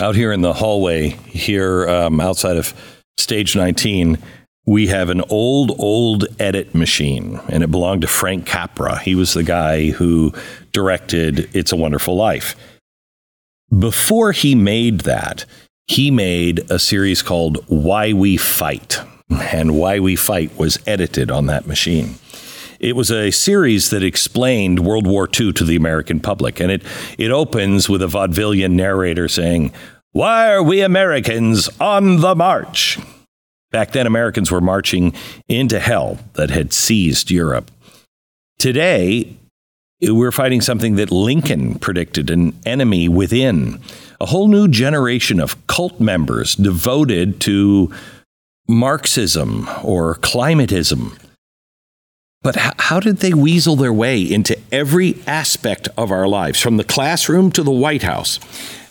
out here in the hallway here um, outside of stage 19 we have an old old edit machine and it belonged to frank capra. He was the guy who directed it's a wonderful life. Before he made that he made a series called why we fight and why we fight was edited on that machine it was a series that explained World War II to the American public, and it it opens with a vaudevillian narrator saying, "Why are we Americans on the march?" Back then, Americans were marching into hell that had seized Europe. Today, we're fighting something that Lincoln predicted an enemy within, a whole new generation of cult members devoted to Marxism or climatism. But how did they weasel their way into every aspect of our lives, from the classroom to the White House?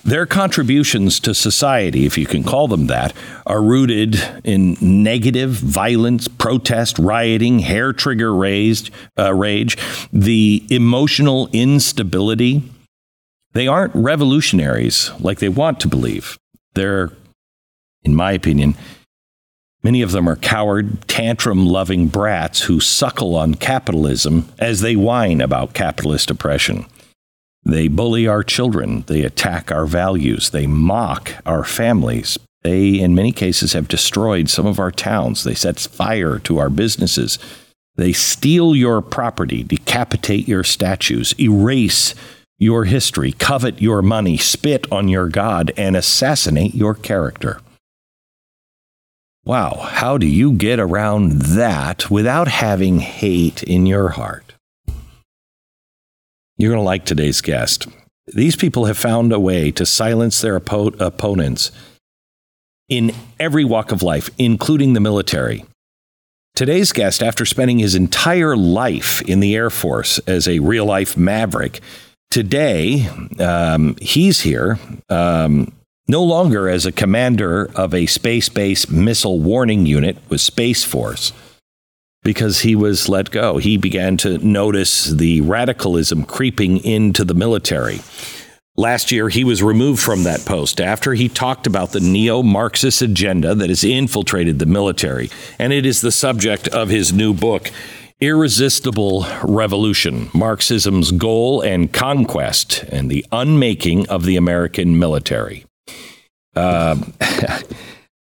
Their contributions to society, if you can call them that, are rooted in negative violence, protest, rioting, hair trigger raised, uh, rage, the emotional instability. They aren't revolutionaries like they want to believe. They're, in my opinion, Many of them are coward, tantrum loving brats who suckle on capitalism as they whine about capitalist oppression. They bully our children. They attack our values. They mock our families. They, in many cases, have destroyed some of our towns. They set fire to our businesses. They steal your property, decapitate your statues, erase your history, covet your money, spit on your God, and assassinate your character. Wow, how do you get around that without having hate in your heart? You're going to like today's guest. These people have found a way to silence their oppo- opponents in every walk of life, including the military. Today's guest, after spending his entire life in the Air Force as a real life maverick, today um, he's here um, no longer as a commander of a space based missile warning unit with Space Force because he was let go. He began to notice the radicalism creeping into the military. Last year, he was removed from that post after he talked about the neo Marxist agenda that has infiltrated the military. And it is the subject of his new book, Irresistible Revolution Marxism's Goal and Conquest and the Unmaking of the American Military. Uh,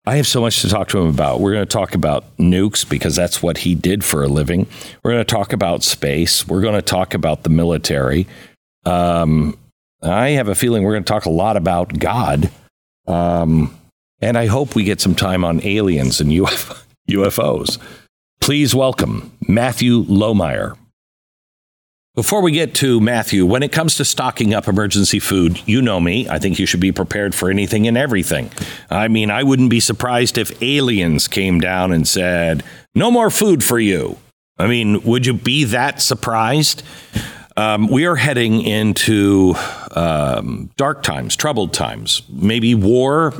I have so much to talk to him about. We're going to talk about nukes because that's what he did for a living. We're going to talk about space. We're going to talk about the military. Um, I have a feeling we're going to talk a lot about God. Um, and I hope we get some time on aliens and UFOs. Please welcome Matthew Lohmeier. Before we get to Matthew, when it comes to stocking up emergency food, you know me. I think you should be prepared for anything and everything. I mean, I wouldn't be surprised if aliens came down and said, no more food for you. I mean, would you be that surprised? Um, we are heading into um, dark times, troubled times, maybe war,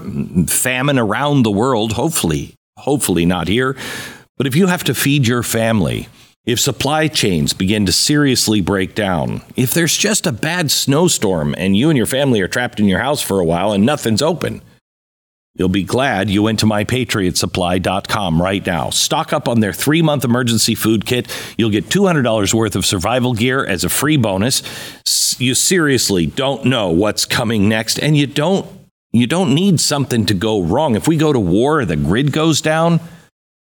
famine around the world, hopefully, hopefully not here. But if you have to feed your family, if supply chains begin to seriously break down, if there's just a bad snowstorm and you and your family are trapped in your house for a while and nothing's open, You'll be glad you went to mypatriotsupply.com right now. Stock up on their three month emergency food kit. You'll get $200 worth of survival gear as a free bonus. You seriously don't know what's coming next, and you don't, you don't need something to go wrong. If we go to war, the grid goes down,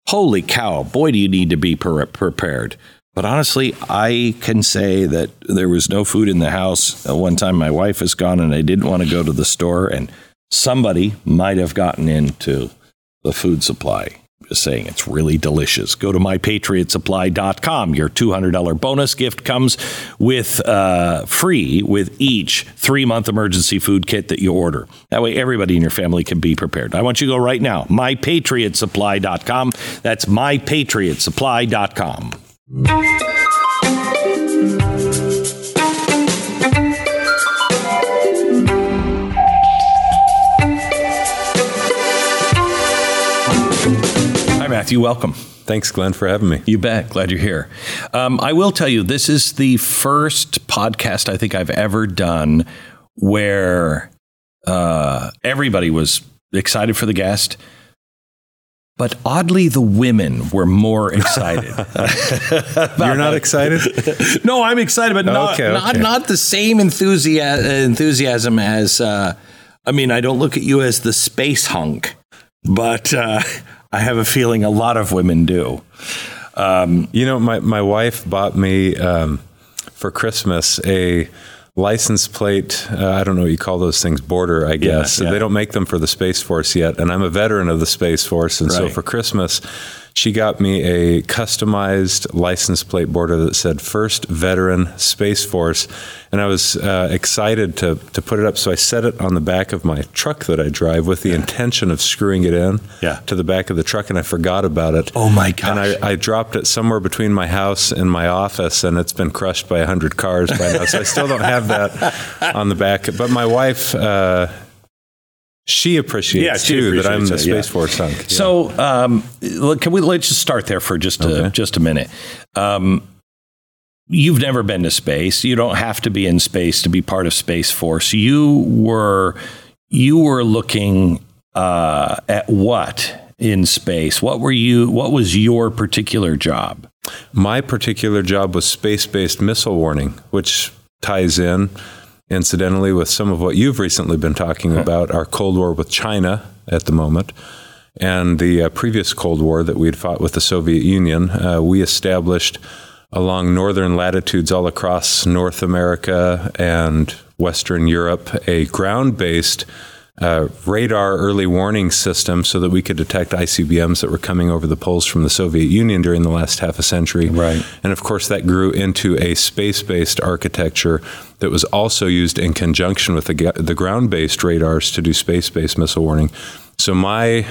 holy cow, boy, do you need to be pre- prepared. But honestly, I can say that there was no food in the house. One time my wife was gone and I didn't want to go to the store and somebody might have gotten into the food supply. Just saying, it's really delicious. Go to mypatriotsupply.com. Your $200 bonus gift comes with uh, free with each three month emergency food kit that you order. That way, everybody in your family can be prepared. I want you to go right now. Mypatriotsupply.com. That's mypatriotsupply.com. Matthew, welcome. Thanks, Glenn, for having me. You bet. Glad you're here. Um, I will tell you, this is the first podcast I think I've ever done where Uh, everybody was excited for the guest. But oddly, the women were more excited. You're not excited? no, I'm excited, but not, okay, okay. not, not the same enthusiasm, enthusiasm as, uh, I mean, I don't look at you as the space hunk, but uh, I have a feeling a lot of women do. Um, you know, my, my wife bought me um, for Christmas a license plate uh, i don't know what you call those things border i guess yeah, yeah. they don't make them for the space force yet and i'm a veteran of the space force and right. so for christmas she got me a customized license plate border that said First Veteran Space Force. And I was uh, excited to, to put it up. So I set it on the back of my truck that I drive with the yeah. intention of screwing it in yeah. to the back of the truck. And I forgot about it. Oh my gosh. And I, I dropped it somewhere between my house and my office, and it's been crushed by 100 cars by now. so I still don't have that on the back. But my wife, uh, she appreciates yeah, she too appreciates that I'm the Space yeah. Force hunk. Yeah. So, um, can we let's just start there for just a, okay. just a minute. Um, you've never been to space. You don't have to be in space to be part of Space Force. You were you were looking uh, at what in space? What were you? What was your particular job? My particular job was space-based missile warning, which ties in incidentally, with some of what you've recently been talking about, our Cold War with China at the moment, and the uh, previous Cold War that we had fought with the Soviet Union, uh, we established along northern latitudes all across North America and Western Europe a ground based uh, radar early warning system so that we could detect ICBMs that were coming over the poles from the Soviet Union during the last half a century. Right. And of course, that grew into a space based architecture that was also used in conjunction with the, the ground based radars to do space based missile warning. So, my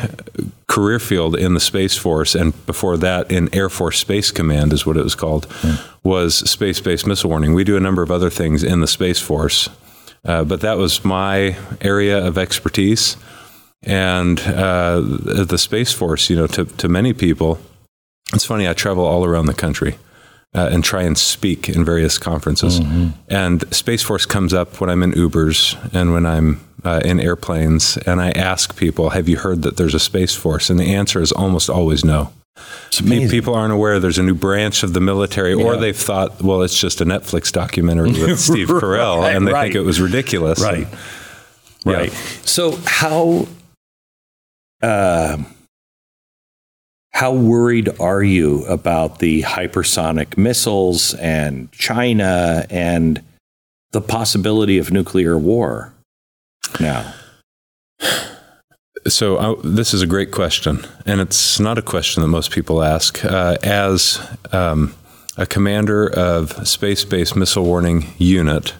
career field in the Space Force, and before that in Air Force Space Command, is what it was called, mm. was space based missile warning. We do a number of other things in the Space Force. Uh, but that was my area of expertise. And uh, the Space Force, you know, to, to many people, it's funny, I travel all around the country. Uh, and try and speak in various conferences. Mm-hmm. And Space Force comes up when I'm in Ubers and when I'm uh, in airplanes, and I ask people, "Have you heard that there's a Space Force?" And the answer is almost always no. People aren't aware there's a new branch of the military, yeah. or they've thought, well, it's just a Netflix documentary with Steve Carell, right, and they right. think it was ridiculous. Right. And, right. Yeah. So how uh, how worried are you about the hypersonic missiles and China and the possibility of nuclear war now? So uh, this is a great question, and it's not a question that most people ask. Uh, as um, a commander of space-based missile warning unit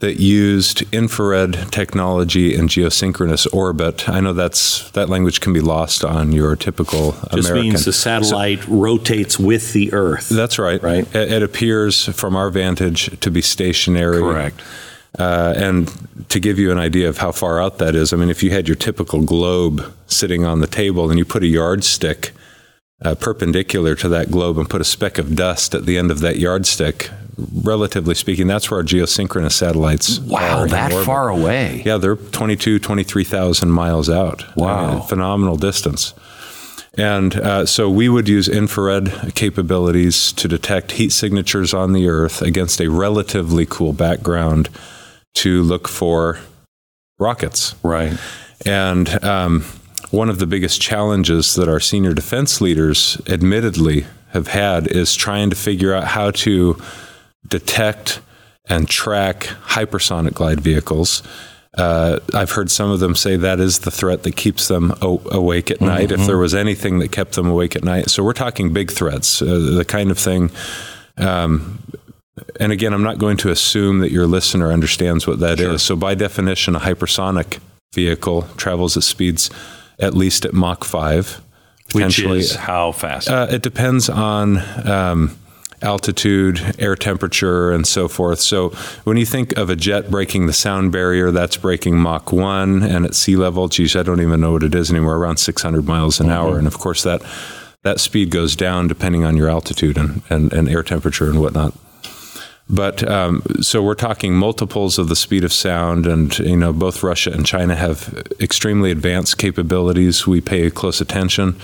that used infrared technology in geosynchronous orbit, I know that's that language can be lost on your typical Just American. means the satellite so, rotates with the Earth. That's right. Right. It, it appears from our vantage to be stationary. Correct uh, and to give you an idea of how far out that is, I mean, if you had your typical globe sitting on the table and you put a yardstick uh, perpendicular to that globe and put a speck of dust at the end of that yardstick, relatively speaking, that's where our geosynchronous satellites wow, that far away. Yeah, they're 22, 23,000 miles out. Wow. I mean, phenomenal distance. And uh, so we would use infrared capabilities to detect heat signatures on the Earth against a relatively cool background to look for rockets. Right. And um, one of the biggest challenges that our senior defense leaders admittedly have had is trying to figure out how to detect and track hypersonic glide vehicles. Uh, I've heard some of them say that is the threat that keeps them o- awake at night. Mm-hmm. If there was anything that kept them awake at night, so we're talking big threats, uh, the kind of thing um, and again, I'm not going to assume that your listener understands what that sure. is. So, by definition, a hypersonic vehicle travels at speeds at least at Mach 5. Which is how fast? Uh, it depends on um, altitude, air temperature, and so forth. So, when you think of a jet breaking the sound barrier, that's breaking Mach 1. And at sea level, geez, I don't even know what it is anymore, around 600 miles an mm-hmm. hour. And of course, that, that speed goes down depending on your altitude and, and, and air temperature and whatnot. But um, so we're talking multiples of the speed of sound, and you know both Russia and China have extremely advanced capabilities. We pay close attention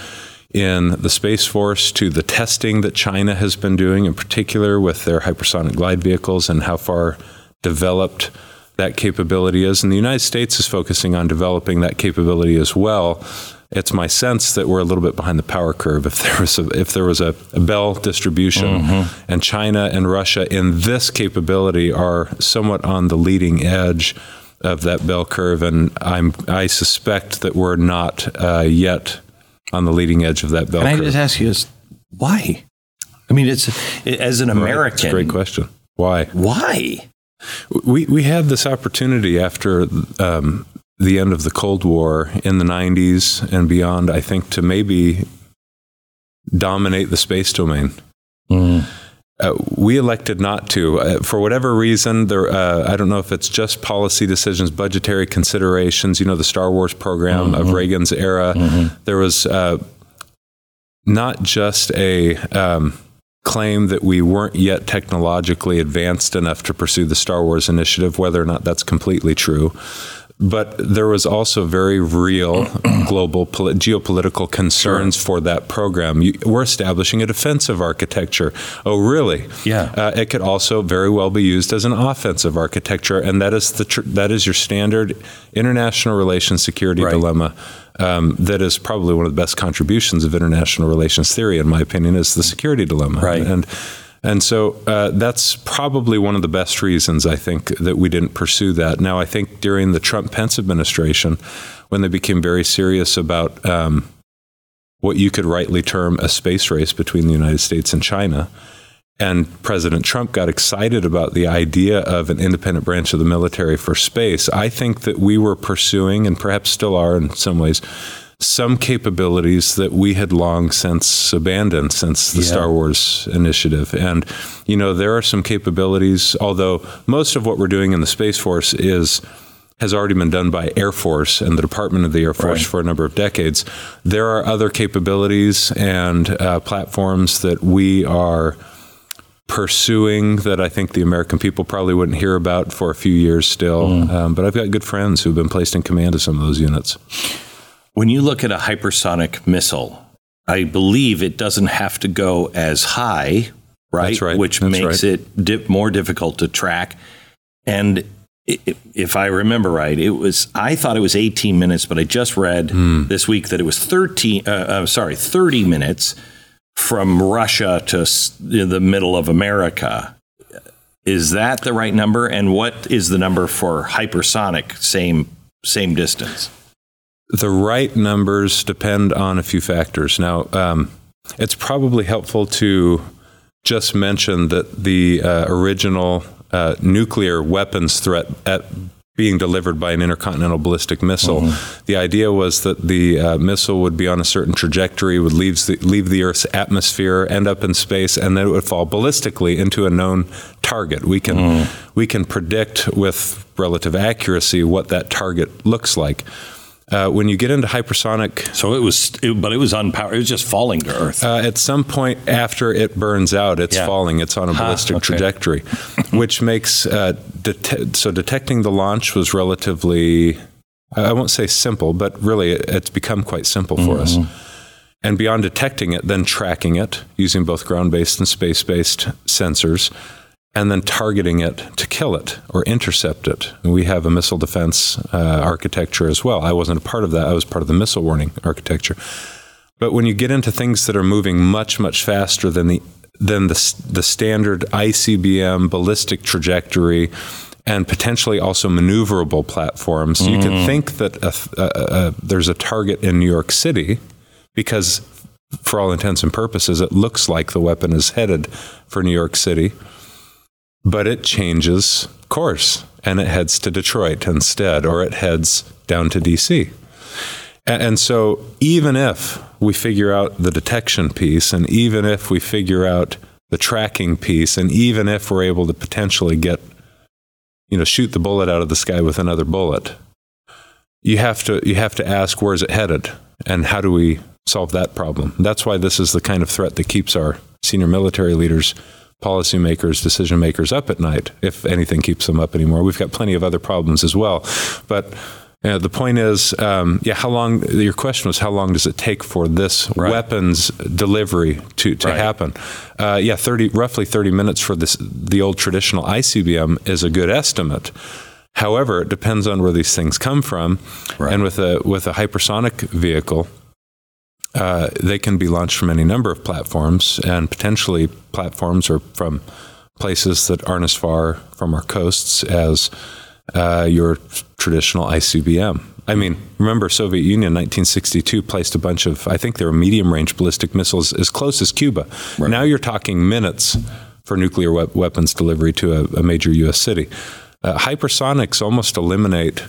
in the Space Force to the testing that China has been doing, in particular with their hypersonic glide vehicles and how far developed that capability is. And the United States is focusing on developing that capability as well. It's my sense that we're a little bit behind the power curve. If there was a, if there was a, a Bell distribution, mm-hmm. and China and Russia in this capability are somewhat on the leading edge of that bell curve, and I'm I suspect that we're not uh, yet on the leading edge of that bell Can curve. I just ask you, why? I mean, it's as an American. Right. great question. Why? Why? We we had this opportunity after um, the end of the Cold War in the '90s and beyond. I think to maybe dominate the space domain. Mm. Uh, we elected not to. Uh, for whatever reason, there, uh, I don't know if it's just policy decisions, budgetary considerations. You know, the Star Wars program mm-hmm. of Reagan's era. Mm-hmm. There was uh, not just a um, claim that we weren't yet technologically advanced enough to pursue the Star Wars initiative, whether or not that's completely true but there was also very real global poli- geopolitical concerns sure. for that program. You, we're establishing a defensive architecture. Oh, really? Yeah. Uh, it could also very well be used as an offensive architecture, and that is the tr- that is your standard international relations security right. dilemma. Um, that is probably one of the best contributions of international relations theory, in my opinion, is the security dilemma. Right. And and so uh, that's probably one of the best reasons I think that we didn't pursue that. Now, I think during the Trump Pence administration, when they became very serious about um, what you could rightly term a space race between the United States and China, and President Trump got excited about the idea of an independent branch of the military for space, I think that we were pursuing, and perhaps still are in some ways, some capabilities that we had long since abandoned since the yeah. Star Wars initiative. And, you know, there are some capabilities, although most of what we're doing in the Space Force is has already been done by Air Force and the Department of the Air Force right. for a number of decades. There are other capabilities and uh, platforms that we are pursuing that I think the American people probably wouldn't hear about for a few years still. Mm. Um, but I've got good friends who've been placed in command of some of those units. When you look at a hypersonic missile, I believe it doesn't have to go as high, right? That's right. Which That's makes right. it dip more difficult to track. And if I remember right, it was I thought it was 18 minutes, but I just read mm. this week that it was 13. Uh, uh, sorry, 30 minutes from Russia to the middle of America. Is that the right number? And what is the number for hypersonic? Same same distance the right numbers depend on a few factors. Now, um, it's probably helpful to just mention that the uh, original uh, nuclear weapons threat at being delivered by an intercontinental ballistic missile. Mm-hmm. The idea was that the uh, missile would be on a certain trajectory, would leave the, leave the Earth's atmosphere, end up in space, and then it would fall ballistically into a known target. We can mm. we can predict with relative accuracy what that target looks like. Uh, when you get into hypersonic, so it was, it, but it was unpowered. It was just falling to Earth. Uh, at some point after it burns out, it's yeah. falling. It's on a ballistic okay. trajectory, which makes uh, det- so detecting the launch was relatively, I won't say simple, but really it's become quite simple for mm-hmm. us. And beyond detecting it, then tracking it using both ground-based and space-based sensors and then targeting it to kill it or intercept it. And we have a missile defense uh, architecture as well. I wasn't a part of that. I was part of the missile warning architecture. But when you get into things that are moving much much faster than the than the the standard ICBM ballistic trajectory and potentially also maneuverable platforms, mm. you can mm. think that a, a, a, there's a target in New York City because, for all intents and purposes, it looks like the weapon is headed for New York City but it changes course and it heads to Detroit instead, or it heads down to DC. And so, even if we figure out the detection piece, and even if we figure out the tracking piece, and even if we're able to potentially get, you know, shoot the bullet out of the sky with another bullet, you have to you have to ask where's it headed, and how do we solve that problem? That's why this is the kind of threat that keeps our senior military leaders policymakers, decision makers up at night, if anything keeps them up anymore. We've got plenty of other problems as well. But uh, the point is, um, yeah, how long? Your question was, how long does it take for this right. weapons delivery to, to right. happen? Uh, yeah, thirty, roughly thirty minutes for this. The old traditional ICBM is a good estimate. However, it depends on where these things come from, right. and with a with a hypersonic vehicle, uh, they can be launched from any number of platforms, and potentially platforms or from places that aren't as far from our coasts as uh, your traditional ICBM. I mean, remember Soviet Union 1962 placed a bunch of I think they were medium range ballistic missiles as close as Cuba. Right. Now you're talking minutes for nuclear we- weapons delivery to a, a major U.S. city. Uh, hypersonics almost eliminate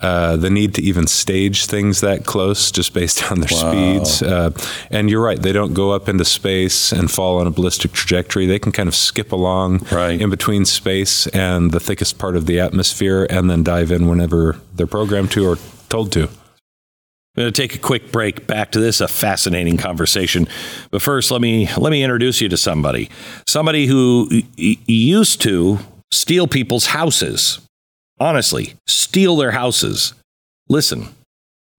uh, the need to even stage things that close just based on their wow. speeds. Uh, and you're right, they don't go up into space and fall on a ballistic trajectory. They can kind of skip along right. in between space and the thickest part of the atmosphere and then dive in whenever they're programmed to or told to. I'm going to take a quick break. Back to this, a fascinating conversation. But first, let me let me introduce you to somebody, somebody who y- used to steal people's houses. Honestly, steal their houses. Listen.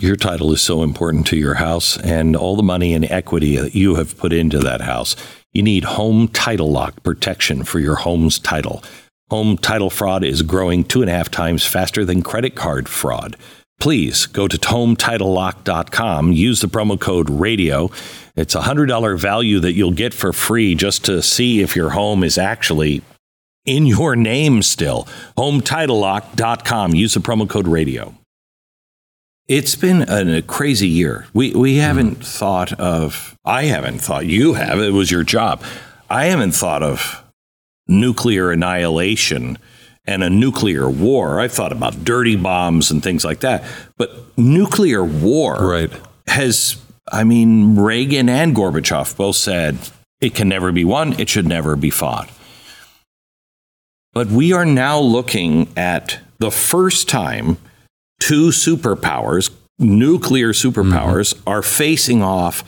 Your title is so important to your house and all the money and equity that you have put into that house. You need home title lock protection for your home's title. Home title fraud is growing two and a half times faster than credit card fraud. Please go to hometitlelock.com, use the promo code radio. It's a $100 value that you'll get for free just to see if your home is actually in your name still. Hometitlelock.com, use the promo code radio. It's been a, a crazy year. We we haven't mm. thought of. I haven't thought. You have. It was your job. I haven't thought of nuclear annihilation and a nuclear war. I thought about dirty bombs and things like that. But nuclear war right. has. I mean, Reagan and Gorbachev both said it can never be won. It should never be fought. But we are now looking at the first time two superpowers, nuclear superpowers, mm-hmm. are facing off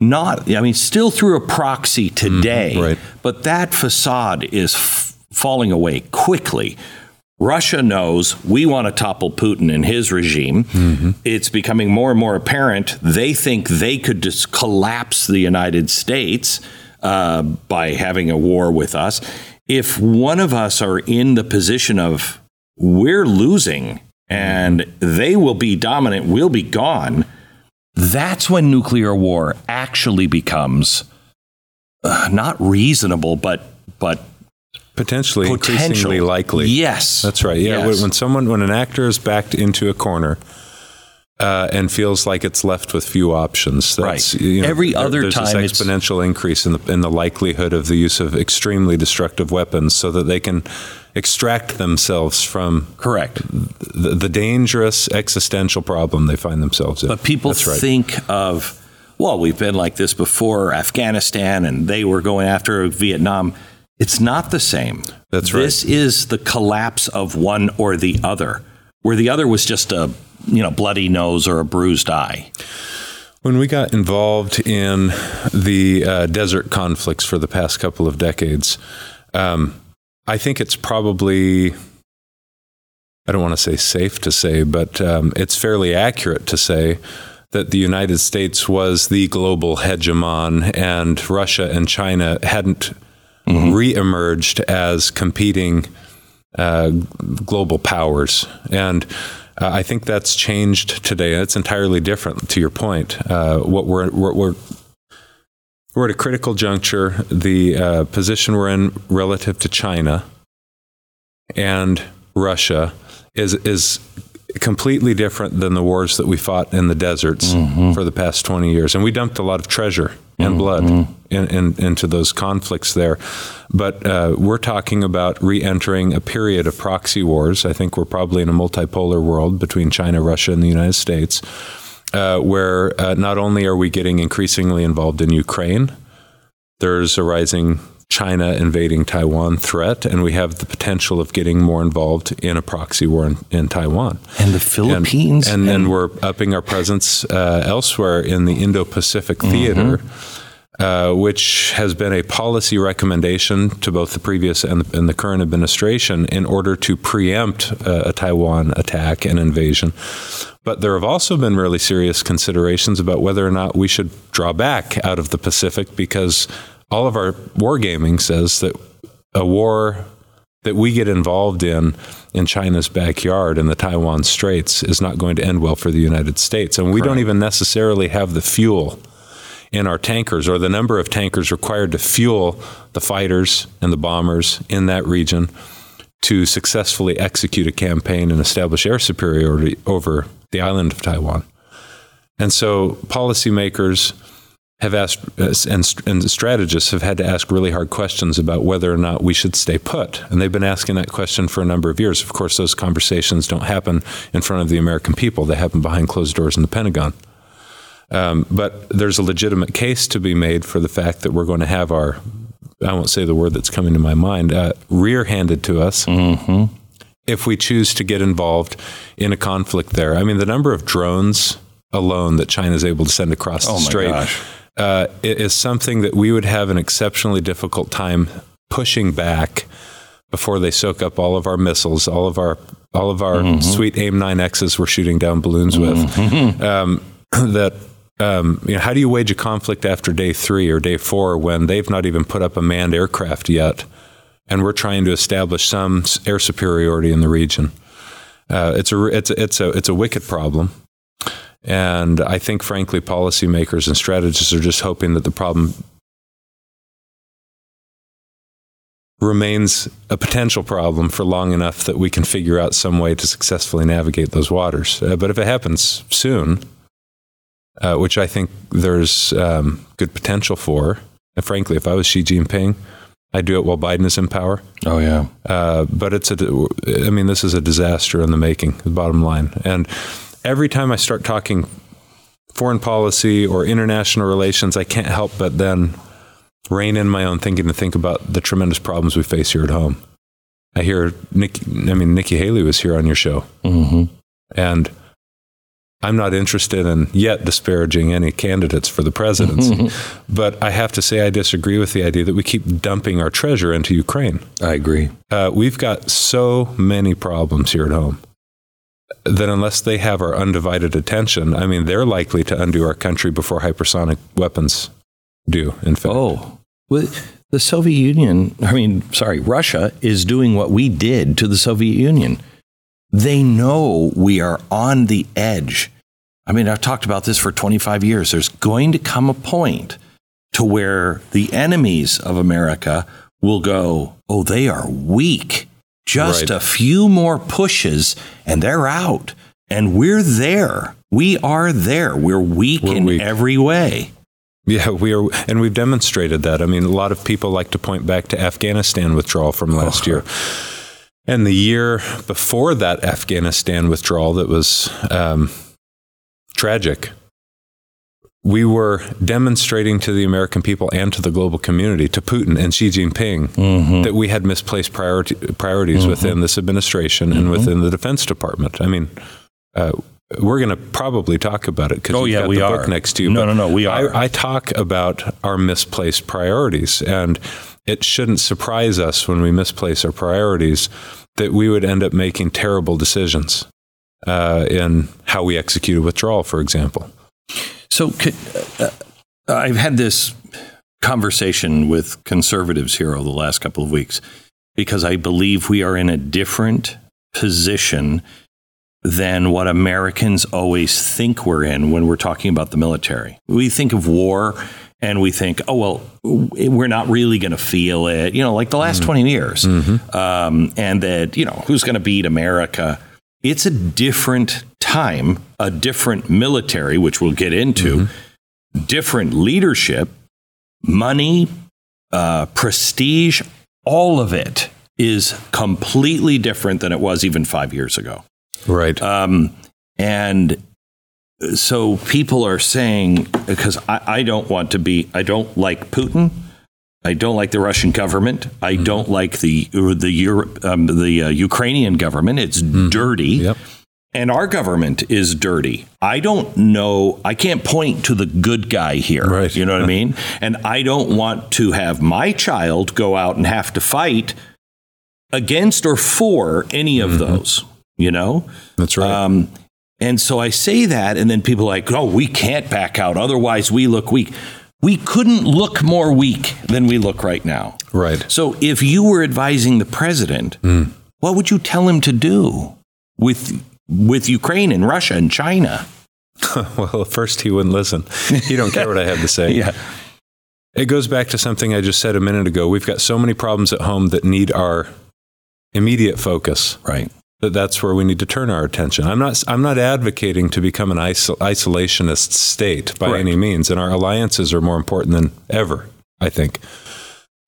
not, I mean, still through a proxy today, mm-hmm, right. but that facade is f- falling away quickly. Russia knows we want to topple Putin and his regime. Mm-hmm. It's becoming more and more apparent they think they could just collapse the United States uh, by having a war with us. If one of us are in the position of we're losing and they will be dominant, we'll be gone. That's when nuclear war actually becomes uh, not reasonable, but but potentially potential. increasingly likely. Yes, that's right. Yeah, yes. when someone when an actor is backed into a corner. Uh, and feels like it's left with few options. That's, right. You know, Every there, other there's time, this exponential increase in the in the likelihood of the use of extremely destructive weapons, so that they can extract themselves from correct the, the dangerous existential problem they find themselves in. But people right. think of well, we've been like this before, Afghanistan, and they were going after Vietnam. It's not the same. That's right. This is the collapse of one or the other, where the other was just a you know bloody nose or a bruised eye. When we got involved in the uh, desert conflicts for the past couple of decades, um, I think it's probably, I don't want to say safe to say, but um, it's fairly accurate to say that the United States was the global hegemon and Russia and China hadn't mm-hmm. reemerged as competing uh, global powers. And uh, I think that's changed today. It's entirely different to your point. Uh, what we're, what we're we're at a critical juncture. The uh, position we're in relative to China and Russia is is completely different than the wars that we fought in the deserts Mm-hmm. for the past 20 years. And we dumped a lot of treasure and blood Mm-hmm. in, in, into those conflicts there. But uh, we're talking about re entering a period of proxy wars. I think we're probably in a multipolar world between China, Russia, and the United States, uh, where uh, not only are we getting increasingly involved in Ukraine, there's a rising China invading Taiwan threat, and we have the potential of getting more involved in a proxy war in, in Taiwan. And the And- Philippines. And, then we're upping our presence uh, elsewhere in the Indo Pacific theater, uh, which has been a policy recommendation to both the previous and the, and the current administration in order to preempt uh, a Taiwan attack and invasion. But there have also been really serious considerations about whether or not we should draw back out of the Pacific because all of our wargaming says that a war that we get involved in in China's backyard in the Taiwan Straits is not going to end well for the United States. And we don't even necessarily have the fuel in our tankers or the number of tankers required to fuel the fighters and the bombers in that region to successfully execute a campaign and establish air superiority over the island of Taiwan. And so policymakers have asked uh, and, and strategists have had to ask really hard questions about whether or not we should stay put. And they've been asking that question for a number of years. Of course, those conversations don't happen in front of the American people, they happen behind closed doors in the Pentagon. Um, but there's a legitimate case to be made for the fact that we're going to have our, I won't say the word that's coming to my mind, uh, rear handed to us if we choose to get involved in a conflict there. I mean, the number of drones alone that China is able to send across Oh the my strait gosh. Uh, is something that we would have an exceptionally difficult time pushing back before they soak up all of our missiles, all of our all of our Mm-hmm. sweet AIM 9Xs we're shooting down balloons with. Um, that um, you know, how do you wage a conflict after day three or day four when they've not even put up a manned aircraft yet, and we're trying to establish some air superiority in the region? Uh, it's a it's a, it's a it's a wicked problem. And I think, frankly, policymakers and strategists are just hoping that the problem remains a potential problem for long enough that we can figure out some way to successfully navigate those waters. Uh, but if it happens soon, uh, which I think there's um, good potential for, and frankly, if I was Xi Jinping, I'd do it while Biden is in power. oh yeah. Uh, but it's a, I mean, this is a disaster in the making, the bottom line. And every time I start talking foreign policy or international relations, I can't help but then rein in my own thinking to think about the tremendous problems we face here at home. I hear Nikki, I mean, Nikki Haley was here on your show, hmm and I'm not interested in yet disparaging any candidates for the presidency, but I have to say I disagree with the idea that we keep dumping our treasure into Ukraine I agree. uh, we've got so many problems here at home that unless they have our undivided attention, I mean, they're likely to undo our country before hypersonic weapons do, in fact. Oh, well, the Soviet Union, I mean, sorry, Russia is doing what we did to the Soviet Union. They know we are on the edge. I mean, I've talked about this for 25 years. There's going to come a point to where the enemies of America will go, oh, they are weak. Just Right. a few more pushes and they're out. And we're there. We are there. We're weak We're in weak. every way. Yeah, we are, and we've demonstrated that. I mean, a lot of people like to point back to Afghanistan withdrawal from last year. And the year before that Afghanistan withdrawal, that was um, tragic. We were demonstrating to the American people and to the global community, to Putin and Xi Jinping, that we had misplaced priority, priorities within this administration and within the Defense Department. I mean, uh, we're going to probably talk about it because Oh, yeah, got we the are. book next to you. No, but no, no, we are. I, I talk about our misplaced priorities, and it shouldn't surprise us when we misplace our priorities that we would end up making terrible decisions uh, in how we execute a withdrawal, for example. So could, uh, uh, I've had this conversation with conservatives here over the last couple of weeks because I believe we are in a different position than what Americans always think we're in when we're talking about the military. We think of war and we think, oh, well, we're not really going to feel it, you know, like the last 20 years. Um, and that, you know, who's going to beat America? it's a different time, a different military, which we'll get into, mm-hmm. different leadership, money, uh, prestige, all of it is completely different than it was even five years ago. Right. Um, and so people are saying, because I, I, don't want to be, I don't like Putin. I don't like the Russian government. I mm-hmm. don't like the the Europe, um, the uh, Ukrainian government. It's mm-hmm. dirty. Yep. And our government is dirty. I don't know. I can't point to the good guy here. Right. You know what I mean? And I don't want to have my child go out and have to fight against or for any of mm-hmm. those. You know? That's right. Um, and so I say that, and then people are like, oh, we can't back out. Otherwise, we look weak. We couldn't look more weak than we look right now. Right. So if you were advising the president, mm. what would you tell him to do with with Ukraine and Russia and China? well, first he wouldn't listen. He don't care what I have to say. yeah. It goes back to something I just said a minute ago. We've got so many problems at home that need our immediate focus. Right that that's where we need to turn our attention. I'm not I'm not advocating to become an isol- isolationist state by any means, and our alliances are more important than ever. I think.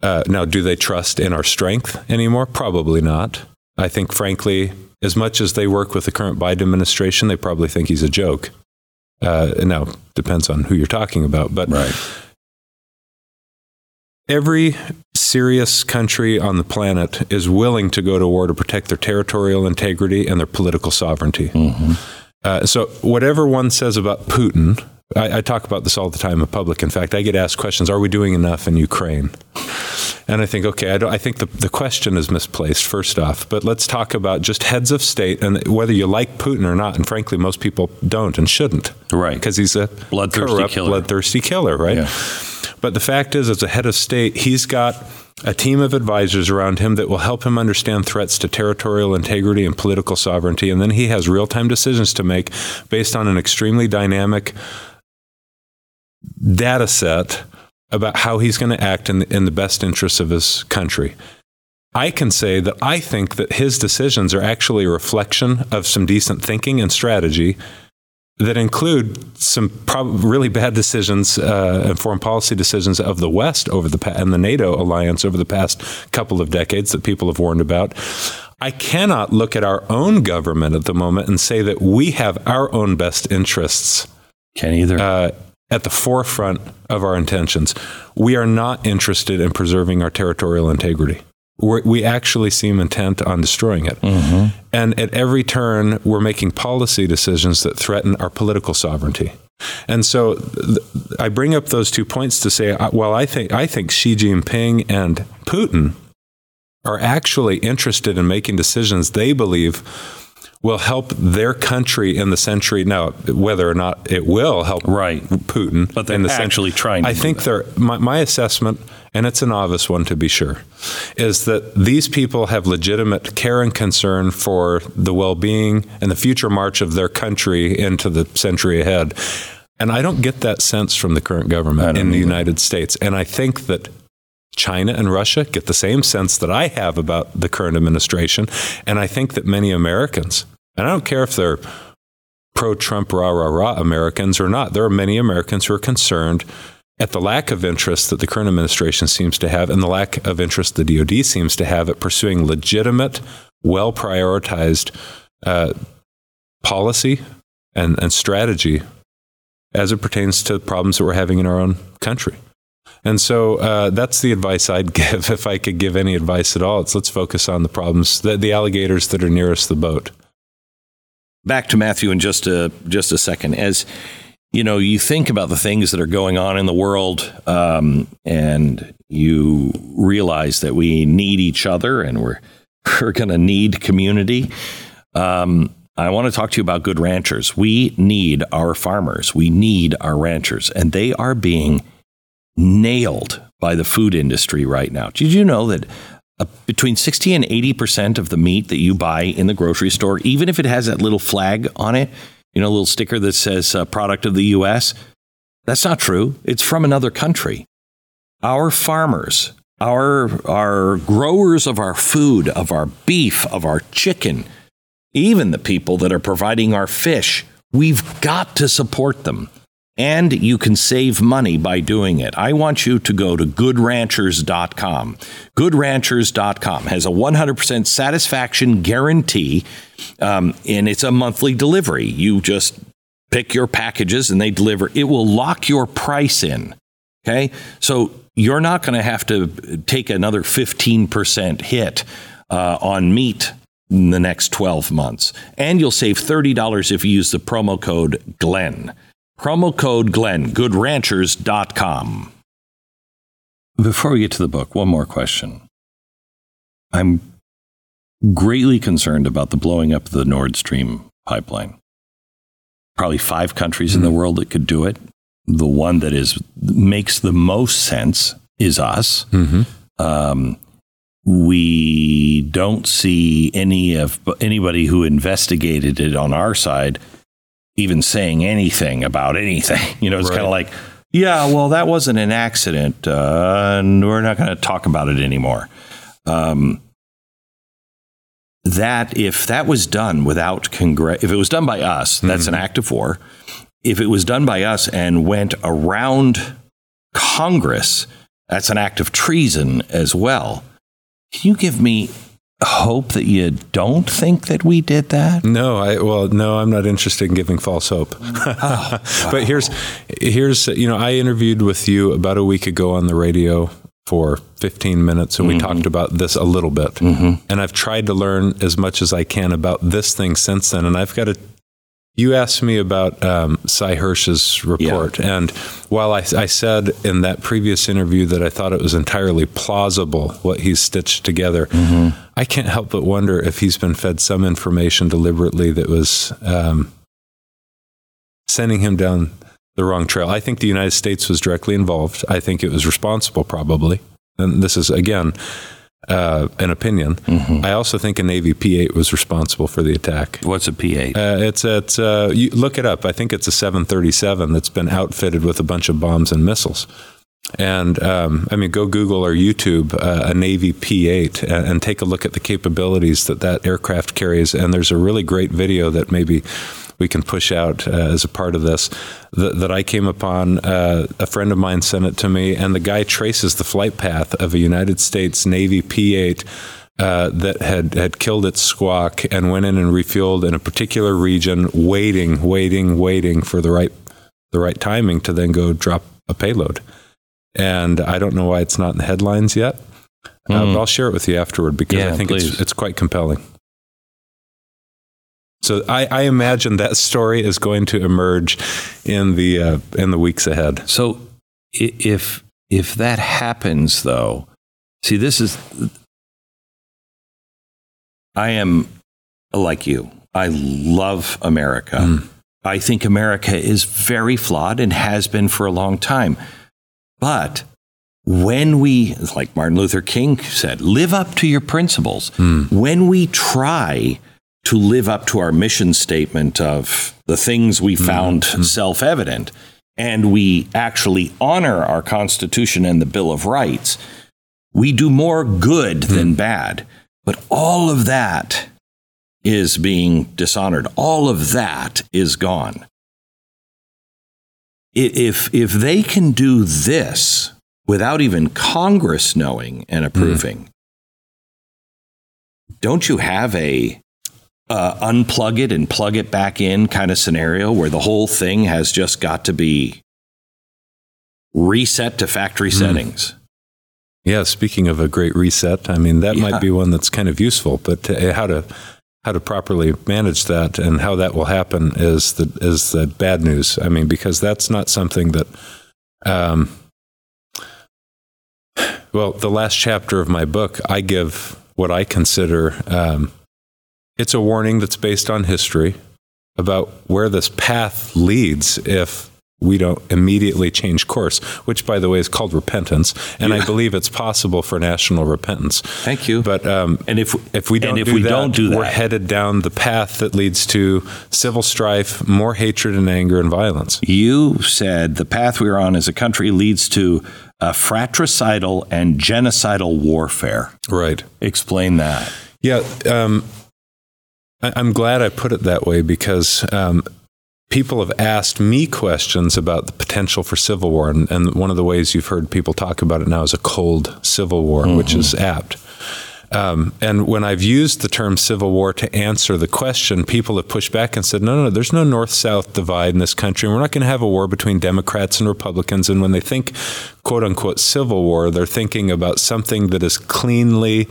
Uh, now, do they trust in our strength anymore? Probably not. I think, frankly, as much as they work with the current Biden administration, they probably think he's a joke. Uh, now, depends on who you're talking about, but right. every serious country on the planet is willing to go to war to protect their territorial integrity and their political sovereignty. Mm-hmm. Uh, so, whatever one says about Putin, I, I, talk about this all the time in public. In fact, I get asked questions Are we doing enough in Ukraine? And I think, okay, I, I think the, the question is misplaced, first off. But let's talk about just heads of state and whether you like Putin or not. And frankly, most people don't and shouldn't. Right. Because he's a bloodthirsty corrupt, killer. bloodthirsty killer, right? Yeah. But the fact is, as a head of state, he's got a team of advisors around him that will help him understand threats to territorial integrity and political sovereignty. And then he has real time decisions to make based on an extremely dynamic data set about how he's going to act in the, in the best interests of his country. I can say that I think that his decisions are actually a reflection of some decent thinking and strategy that include some prob- really bad decisions uh, and foreign policy decisions of the West over the pa- and the NATO alliance over the past couple of decades that people have warned about. I cannot look at our own government at the moment and say that we have our own best interests. Can't either. Uh, at the forefront of our intentions. We are not interested in preserving our territorial integrity we're, we actually seem intent on destroying it. Mm-hmm. And at every turn, we're making policy decisions that threaten our political sovereignty. And so th- I bring up those two points to say, uh, well, I think, I think Xi Jinping and Putin are actually interested in making decisions they believe will help their country in the century. Now, whether or not it will help right. Putin, but they're in the actually trying. I think they're my, my assessment and it's a novice one to be sure, is that these people have legitimate care and concern for the well being and the future march of their country into the century ahead. And I don't get that sense from the current government in the either. United States. And I think that China and Russia get the same sense that I have about the current administration. And I think that many Americans, and I don't care if they're pro Trump, rah, rah, rah Americans or not, there are many Americans who are concerned at the lack of interest that the current administration seems to have and the lack of interest the DoD seems to have at pursuing legitimate, well prioritized uh, policy and, and strategy as it pertains to the problems that we're having in our own country. And so uh, that's the advice I'd give if I could give any advice at all. It's let's focus on the problems, the, the alligators that are nearest the boat. Back to Matthew in just a just a second. As you know, you think about the things that are going on in the world, um, and you realize that we need each other, and we're we're going to need community. Um, I want to talk to you about good ranchers. We need our farmers. We need our ranchers, and they are being nailed by the food industry right now. Did you know that uh, between 60 and 80% of the meat that you buy in the grocery store, even if it has that little flag on it, you know, a little sticker that says uh, product of the U.S. That's not true. It's from another country. Our farmers, our, our growers of our food, of our beef, of our chicken, even the people that are providing our fish. We've got to support them. And you can save money by doing it. I want you to go to goodranchers.com. Goodranchers.com has a 100% satisfaction guarantee, um, and it's a monthly delivery. You just pick your packages and they deliver. It will lock your price in. Okay. So you're not going to have to take another 15% hit uh, on meat in the next 12 months. And you'll save $30 if you use the promo code GLENN. Promo code GLENN, goodranchers.com. Before we get to the book, one more question. I'm greatly concerned about the blowing up of the Nord Stream pipeline. Probably five countries mm-hmm. in the world that could do it. The one that is makes the most sense is us. Mm-hmm. Um, we don't see any of anybody who investigated it on our side even saying anything about anything. You know, it's right. kind of like, yeah, well, that wasn't an accident, uh, and we're not going to talk about it anymore. Um, that if that was done without Congress, if it was done by us, that's mm-hmm. an act of war. If it was done by us and went around Congress, that's an act of treason as well. Can you give me hope that you don't think that we did that? No, I well, no, I'm not interested in giving false hope. oh, wow. But here's here's you know, I interviewed with you about a week ago on the radio for 15 minutes and mm-hmm. we talked about this a little bit. Mm-hmm. And I've tried to learn as much as I can about this thing since then and I've got to you asked me about um, Sy Hersh's report, yeah. and while I, I, said in that previous interview that I thought it was entirely plausible what he's stitched together, mm-hmm. I can't help but wonder if he's been fed some information deliberately that was um, sending him down the wrong trail. I think the United States was directly involved. I think it was responsible, probably. And this is again uh, an opinion. Mm-hmm. I also think a Navy P-8 was responsible for the attack. What's a P-8? Uh, it's it's uh, you look it up. I think it's a 737 that's been outfitted with a bunch of bombs and missiles. And um, I mean, go Google or YouTube uh, a Navy P-8 and, and, take a look at the capabilities that that aircraft carries. And there's a really great video that maybe we can push out uh, as a part of this that, that I came upon. Uh, a friend of mine sent it to me, and the guy traces the flight path of a United States Navy P 8. Uh, that had, had killed its squawk and went in and refueled in a particular region, waiting, waiting, waiting for the right the right timing to then go drop a payload. And I don't know why it's not in the headlines yet, mm. uh, but hmm. I'll share it with you afterward because yeah, I think it's, it's quite compelling. So I, I, imagine that story is going to emerge in the uh, in the weeks ahead. So if if that happens, though, see, this is I am like you. I love America. Mm. I think America is very flawed and has been for a long time. But when we, like Martin Luther King said, live up to your principles, mm. when we try to live up to our mission statement of the things we mm-hmm. found mm-hmm. self evident, and we actually honor our Constitution and the Bill of Rights, we do more good mm-hmm. than bad. But all of that is being dishonored. All of that is gone. If, if they can do this without even Congress knowing and approving, mm. don't you have a uh, unplug it and plug it back in kind of scenario where the whole thing has just got to be reset to factory mm. settings. Yeah, speaking of a great reset, I mean that yeah. might be one that's kind of useful, but to, how to how to properly manage that and how that will happen is the is the bad news. I mean, because that's not something that. Um, well, the last chapter of my book, I give what I consider um, it's a warning that's based on history about where this path leads if we don't immediately change course, which, by the way, is called repentance. And yeah. I believe it's possible for national repentance. Thank you. But um, and if if we don't, if do, we that, don't do that, we're headed down the path that leads to civil strife, more hatred and anger and violence. You said the path we're on as a country leads to a fratricidal and genocidal warfare. Right. Explain that. Yeah. Um, I'm glad I put it that way because um, people have asked me questions about the potential for civil war. And, and, one of the ways you've heard people talk about it now is a cold civil war, mm-hmm. which is apt. Um, and when I've used the term civil war to answer the question, people have pushed back and said, no, no, no there's no north south divide in this country. And we're not going to have a war between Democrats and Republicans. And when they think, quote unquote, civil war, they're thinking about something that is cleanly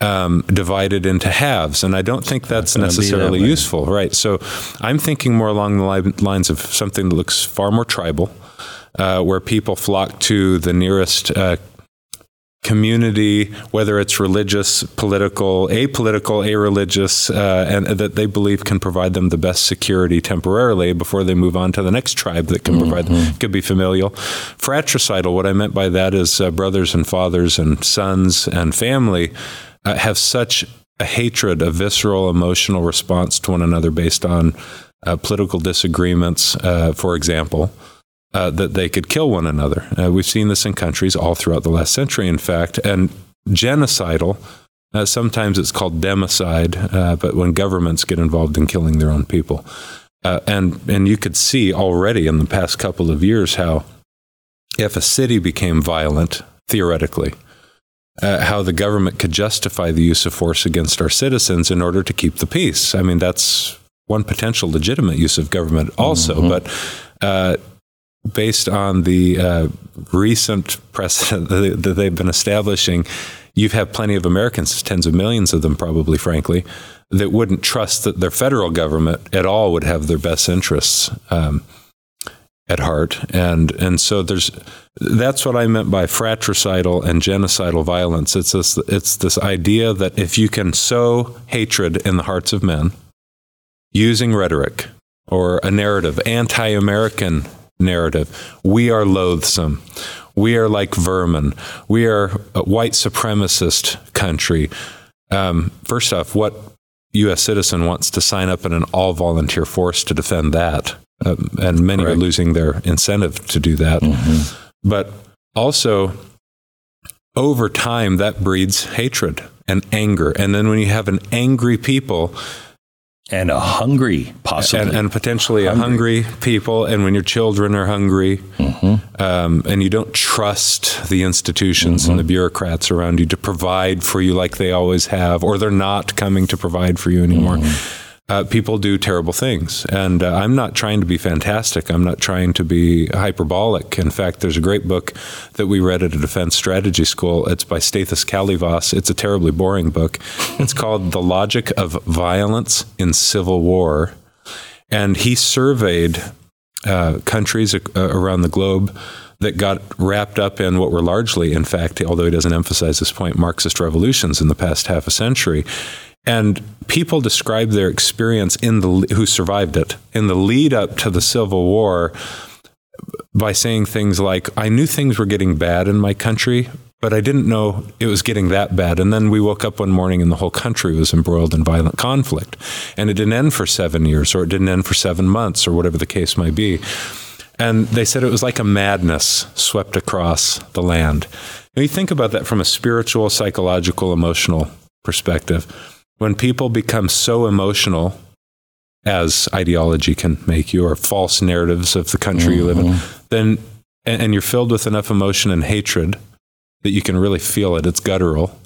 um, divided into halves. And I don't think that's necessarily that useful, right? So I'm thinking more along the lines of something that looks far more tribal. Uh, where people flock to the nearest uh, community, whether it's religious, political, apolitical, a-religious, uh, and that they believe can provide them the best security temporarily before they move on to the next tribe that can mm-hmm. provide them. Could be familial. Fratricidal, what I meant by that is uh, brothers and fathers and sons and family uh, have such a hatred, a visceral emotional response to one another based on uh, political disagreements, uh, for example uh, that they could kill one another. Uh, we've seen this in countries all throughout the last century, in fact, and genocidal. Uh, sometimes it's called democide, but when governments get involved in killing their own people, and and you could see already in the past couple of years how, if a city became violent, theoretically, uh, how the government could justify the use of force against our citizens in order to keep the peace. I mean, that's one potential legitimate use of government, also, mm-hmm. but based on the uh, recent precedent that they've been establishing, you've had plenty of Americans, tens of millions of them probably, frankly, that wouldn't trust that their federal government at all would have their best interests um, at heart. And, and so there's, that's what I meant by fratricidal and genocidal violence. It's this, it's this idea that if you can sow hatred in the hearts of men using rhetoric or a narrative, anti American narrative. We are loathsome. We are like vermin. We are a white supremacist country. Um, first off, what U.S. citizen wants to sign up in an all volunteer force to defend that? Um, and many are losing their incentive to do that. Mm-hmm. But also, over time, that breeds hatred and anger. And then when you have an angry people, and a hungry, possibly, and, and potentially hungry. a hungry people. And when your children are hungry, mm-hmm. um, and you don't trust the institutions mm-hmm. and the bureaucrats around you to provide for you like they always have, or they're not coming to provide for you anymore. Mm-hmm uh, people do terrible things. And uh, I'm not trying to be fantastic. I'm not trying to be hyperbolic. In fact, there's a great book that we read at a defense strategy school. It's by Stathis Kalyvas. It's a terribly boring book. It's called The Logic of Violence in Civil War. And he surveyed uh, countries uh, around the globe that got wrapped up in what were largely, in fact, although he doesn't emphasize this point, Marxist revolutions in the past half a century. And people describe their experience in the who survived it in the lead up to the Civil War by saying things like, "I knew things were getting bad in my country." But I didn't know it was getting that bad. And then we woke up one morning and the whole country was embroiled in violent conflict. And it didn't end for seven years, or it didn't end for seven months, or whatever the case might be. And they said it was like a madness swept across the land. Now you think about that from a spiritual, psychological, emotional perspective when people become so emotional as ideology can make you or false narratives of the country mm-hmm. you live in mm-hmm. then and, and, you're filled with enough emotion and hatred that you can really feel it it's guttural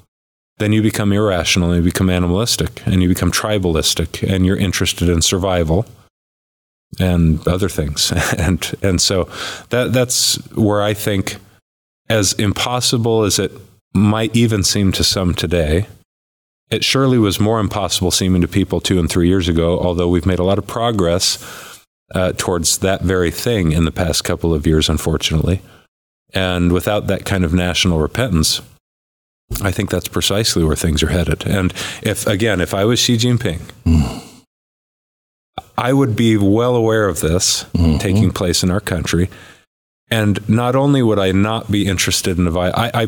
then you become irrational and you become animalistic and you become tribalistic and you're interested in survival and other things and and so that that's where i think as impossible as it might even seem to some today it surely was more impossible seeming to people two and three years ago, although we've made a lot of progress uh, towards that very thing in the past couple of years, unfortunately. And without that kind of national repentance, I think that's precisely where things are headed. And if, again, if I was Xi Jinping, I would be well aware of this mm-hmm. taking place in our country. And not only would I not be interested in a I, I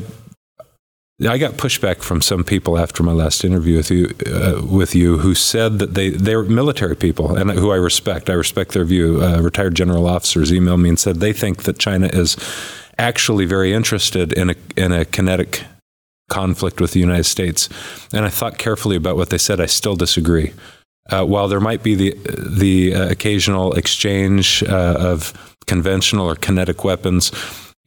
I got pushback from some people after my last interview with you, uh, with you, who said that they they're military people and who I respect. I respect their view. Uh, retired general officers emailed me and said they think that China is actually very interested in a in a kinetic conflict with the United States. And I thought carefully about what they said. I still disagree. uh, while there might be the the uh, occasional exchange uh, of conventional or kinetic weapons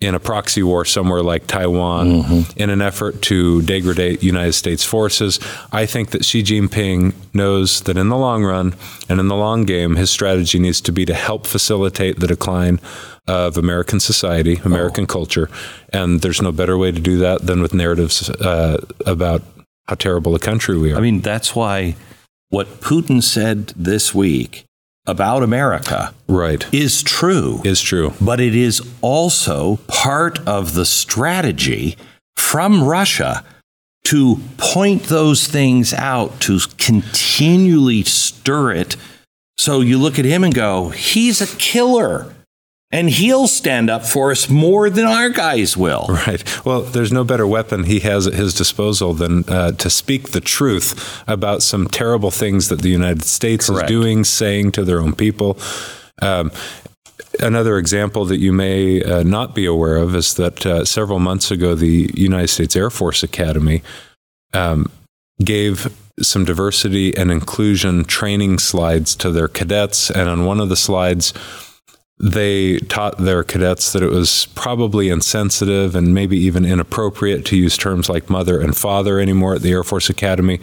in a proxy war somewhere like Taiwan mm-hmm. in an effort to degrade United States forces. I think that Xi Jinping knows that in the long run and in the long game, his strategy needs to be to help facilitate the decline of American society, American oh. culture. And there's no better way to do that than with narratives uh, about how terrible a country we are. I mean, that's why what Putin said this week about America right. is true. Is true. But it is also part of the strategy from Russia to point those things out to continually stir it. So you look at him and go he's a killer and he'll stand up for us more than our guys will. Right. Well, there's no better weapon he has at his disposal than uh, to speak the truth about some terrible things that the United States Correct. is doing, saying to their own people. Um, another example that you may uh, not be aware of is that uh, several months ago, the United States Air Force Academy um, gave some diversity and inclusion training slides to their cadets. And on one of the slides, they taught their cadets that it was probably insensitive and maybe even inappropriate to use terms like mother and father anymore at the Air Force Academy.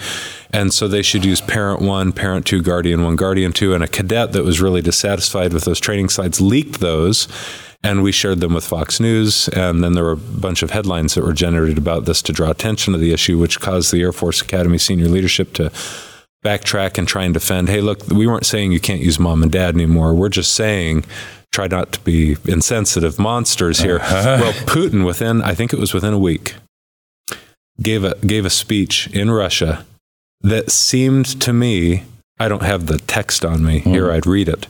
And so they should use parent one, parent two, guardian one, guardian two. And a cadet that was really dissatisfied with those training slides leaked those. And we shared them with Fox News. And then there were a bunch of headlines that were generated about this to draw attention to the issue, which caused the Air Force Academy senior leadership to backtrack and try and defend hey, look, we weren't saying you can't use mom and dad anymore. We're just saying try not to be insensitive monsters here. Uh-huh. Well, Putin, within I think it was within a week, gave a gave a speech in Russia that seemed to me. I don't have the text on me mm. here. I'd read it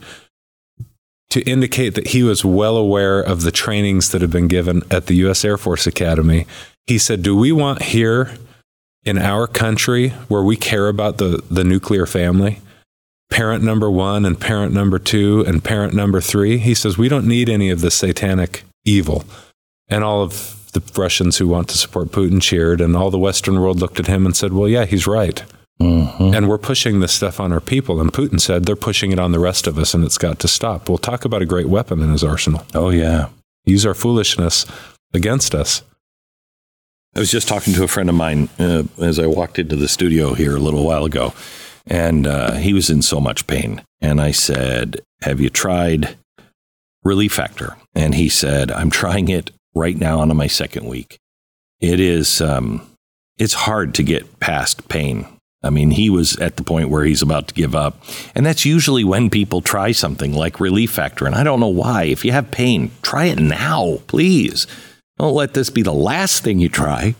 to indicate that he was well aware of the trainings that had been given at the U.S. Air Force Academy. He said, "Do we want here in our country where we care about the the nuclear family?" parent number one and parent number two and parent number three. He says, we don't need any of the satanic evil. And all of the Russians who want to support Putin cheered, and all the Western world looked at him and said, well, yeah, he's right. Mm-hmm. And we're pushing this stuff on our people. And Putin said they're pushing it on the rest of us, and it's got to stop. We'll talk about a great weapon in his arsenal. Oh, yeah. Use our foolishness against us. I was just talking to a friend of mine uh, as I walked into the studio here a little while ago and uh, he was in so much pain. And I said, Have you tried Relief Factor? And he said, I'm trying it right now on my second week. It is, um, it's hard to get past pain. I mean, he was at the point where he's about to give up. And that's usually when people try something like Relief Factor. And I don't know why. If you have pain, try it now, please. Don't let this be the last thing you try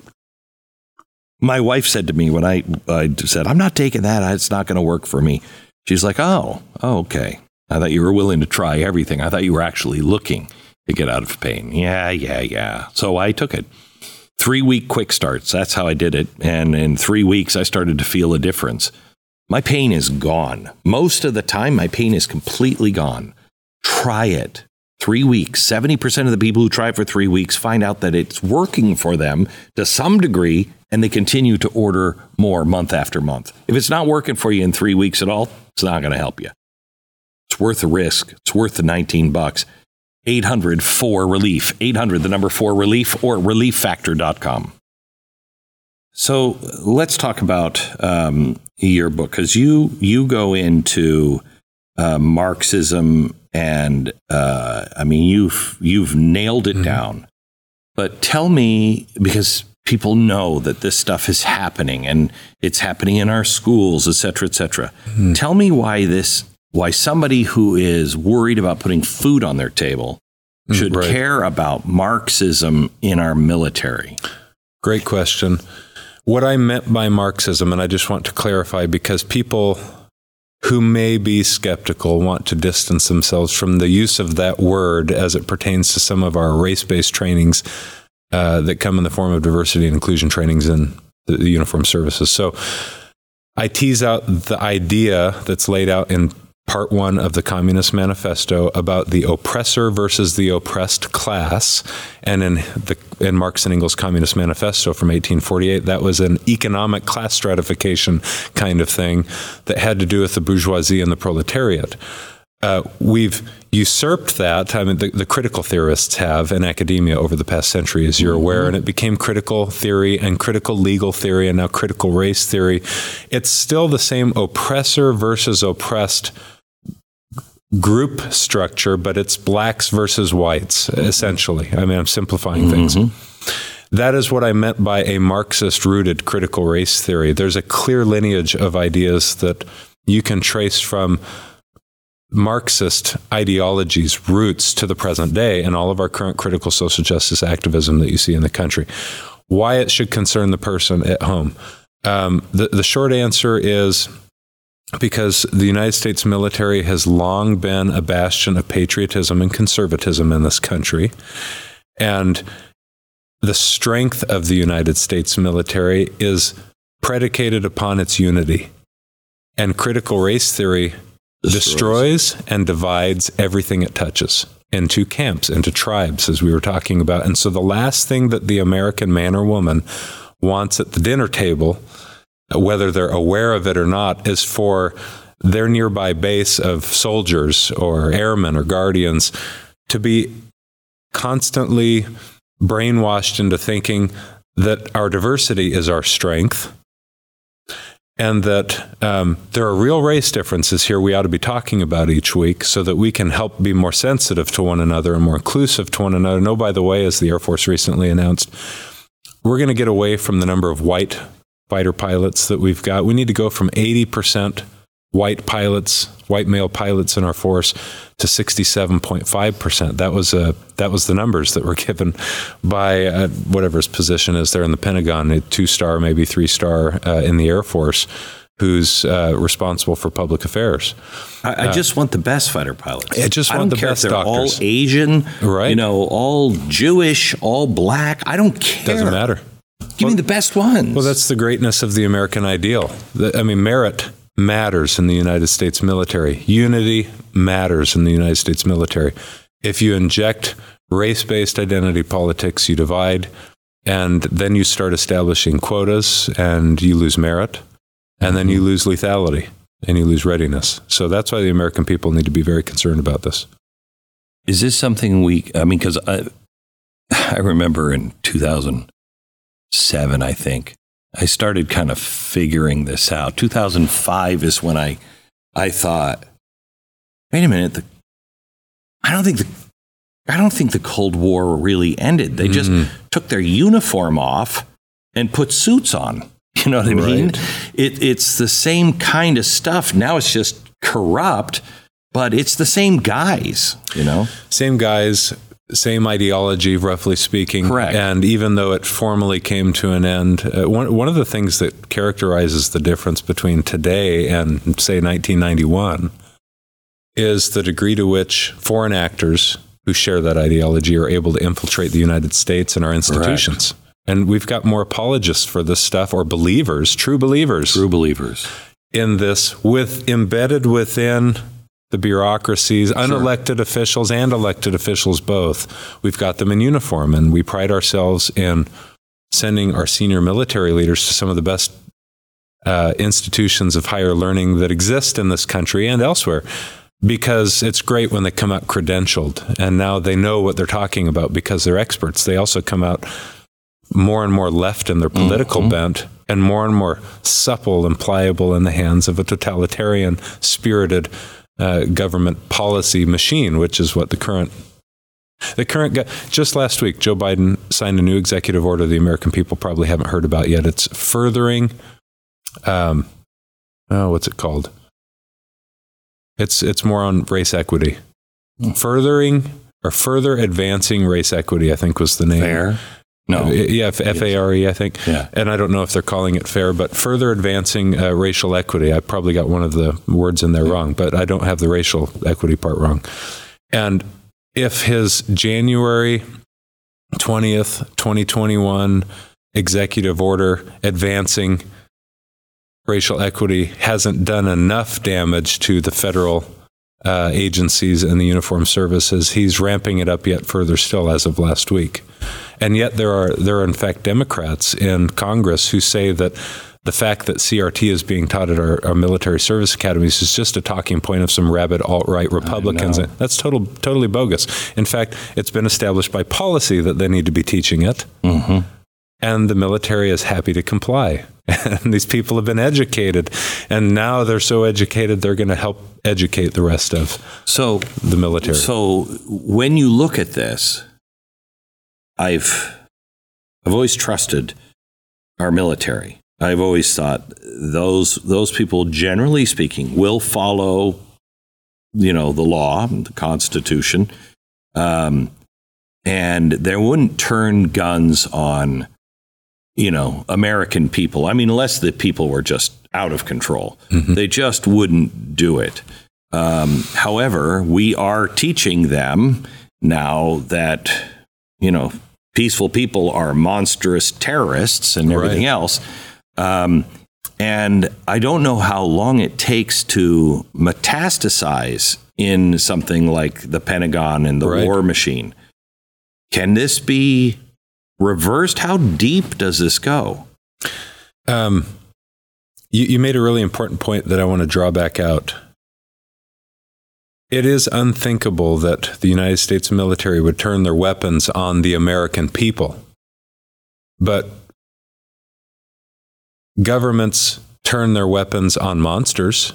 my wife said to me when I, I said, I'm not taking that, it's not going to work for me. She's like, oh, oh, okay. I thought you were willing to try everything. I thought you were actually looking to get out of pain. Yeah, yeah, yeah. So I took it. Three week quick starts. That's how I did it. And in three weeks, I started to feel a difference. My pain is gone. Most of the time, my pain is completely gone. Try it. Three weeks. 70% of the people who try for three weeks find out that it's working for them to some degree and they continue to order more month after month. If it's not working for you in three weeks at all, it's not going to help you. It's worth the risk. It's worth the 19 bucks. 800 4 relief 800 the number 4 relief or relieffactor.com so let's talk about um, your book because you you go into uh, marxism and uh, i mean you've you've nailed it mm-hmm. down but tell me because people know that this stuff is happening and it's happening in our schools, et cetera, et cetera. Mm-hmm. Tell me why this, why somebody who is worried about putting food on their table hmm, should right. care about Marxism in our military. Great question. What I meant by Marxism, and I just want to clarify because people who may be skeptical want to distance themselves from the use of that word as it pertains to some of our race based trainings uh, that come in the form of diversity and inclusion trainings in the, the uniform services. So I tease out the idea that's laid out in part one of the Communist Manifesto about the oppressor versus the oppressed class. And in the in Marx and Engels' Communist Manifesto from 1848, that was an economic class stratification kind of thing that had to do with the bourgeoisie and the proletariat. Uh, we've usurped that. I mean, the, the, critical theorists have in academia over the past century, as you're mm-hmm. aware, and it became critical theory and critical legal theory and now critical race theory. It's still the same oppressor versus oppressed group structure, but it's blacks versus whites, essentially. I mean, I'm simplifying things. Mm-hmm. That is what I meant by a Marxist rooted critical race theory. There's a clear lineage of ideas that you can trace from Marxist ideology's roots to the present day and all of our current critical social justice activism that you see in the country. Why it should concern the person at home. Um, the, the short answer is because the United States military has long been a bastion of patriotism and conservatism in this country. And the strength of the United States military is predicated upon its unity. And critical race theory destroys, destroys and divides everything it touches into camps, into tribes, as we were talking about. And so the last thing that the American man or woman wants at the dinner table whether they're aware of it or not, is for their nearby base of soldiers or airmen or guardians to be constantly brainwashed into thinking that our diversity is our strength and that um, there are real race differences here we ought to be talking about each week so that we can help be more sensitive to one another and more inclusive to one another. No, by the way, as the Air Force recently announced, we're going to get away from the number of white fighter pilots that we've got. We need to go from 80% white pilots, white male pilots in our force to 67.5%. That was uh, that was the numbers that were given by uh, whatever his position is there in the Pentagon, a two star, maybe three star uh, in the Air Force. Who's uh, responsible for public affairs? I, I just want the best fighter pilots. I just want I the best they're doctors. All Asian, right? You know, all Jewish, all black. I don't care. Doesn't matter. Give well, me the best ones. Well, that's the greatness of the American ideal. I mean, merit matters in the United States military. Unity matters in the United States military. If you inject race based identity politics, you divide, and then you start establishing quotas and you lose merit, and then you mm-hmm. lose lethality and you lose readiness. So that's why the American people need to be very concerned about this. Is this something we, I mean, because I, I remember in 2000, seven, I think. I started kind of figuring this out. 2005 is when I, I thought, wait a minute, the, I don't think the, I don't think the Cold War really ended. They just mm. took their uniform off and put suits on. You know what I mean? Right. It, it's the same kind of stuff. Now it's just corrupt, but it's the same guys, you know? Same guys same ideology, roughly speaking. Correct. And even though it formally came to an end, uh, one, one of the things that characterizes the difference between today and, say, 1991 is the degree to which foreign actors who share that ideology are able to infiltrate the United States and our institutions. Correct. And we've got more apologists for this stuff, or believers, true believers. True believers. In this, with embedded within the bureaucracies, sure. unelected officials and elected officials both. We've got them in uniform, and we pride ourselves in sending our senior military leaders to some of the best uh, institutions of higher learning that exist in this country and elsewhere. Because it's great when they come out credentialed and now they know what they're talking about because they're experts. They also come out more and more left in their political mm-hmm. bent and more and more supple and pliable in the hands of a totalitarian, spirited uh, government policy machine, which is what the current the current just last week, Joe Biden signed a new executive order the American people probably haven't heard about yet. It's furthering, um, oh, what's it called? It's it's more on race equity, mm. furthering or further advancing race equity. I think was the name. Fair. No. Yeah, F A R E, I think. Yeah. And I don't know if they're calling it fair, but further advancing uh, racial equity. I probably got one of the words in there wrong, but I don't have the racial equity part wrong. And if his January 20th, 2021 executive order advancing racial equity hasn't done enough damage to the federal uh, agencies and the uniform services. He's ramping it up yet further still as of last week. And yet there are there are in fact Democrats in Congress who say that the fact that CRT is being taught at our, our military service academies is just a talking point of some rabid alt-right Republicans. That's total, totally bogus. In fact, it's been established by policy that they need to be teaching it, mm-hmm. and the military is happy to comply. And these people have been educated, and now they're so educated they're going to help educate the rest of so the military. So when you look at this, I've I've always trusted our military. I've always thought those those people, generally speaking, will follow, you know, the law, the Constitution, um, and they wouldn't turn guns on, you know, American people. I mean, unless the people were just out of control, mm-hmm. they just wouldn't do it. Um, however, we are teaching them now that you know peaceful people are monstrous terrorists and everything right. else. Um, and I don't know how long it takes to metastasize in something like the Pentagon and the right. war machine. Can this be reversed? How deep does this go? Um, you, you made a really important point that I want to draw back out. It is unthinkable that the United States military would turn their weapons on the American people. But Governments turn their weapons on monsters.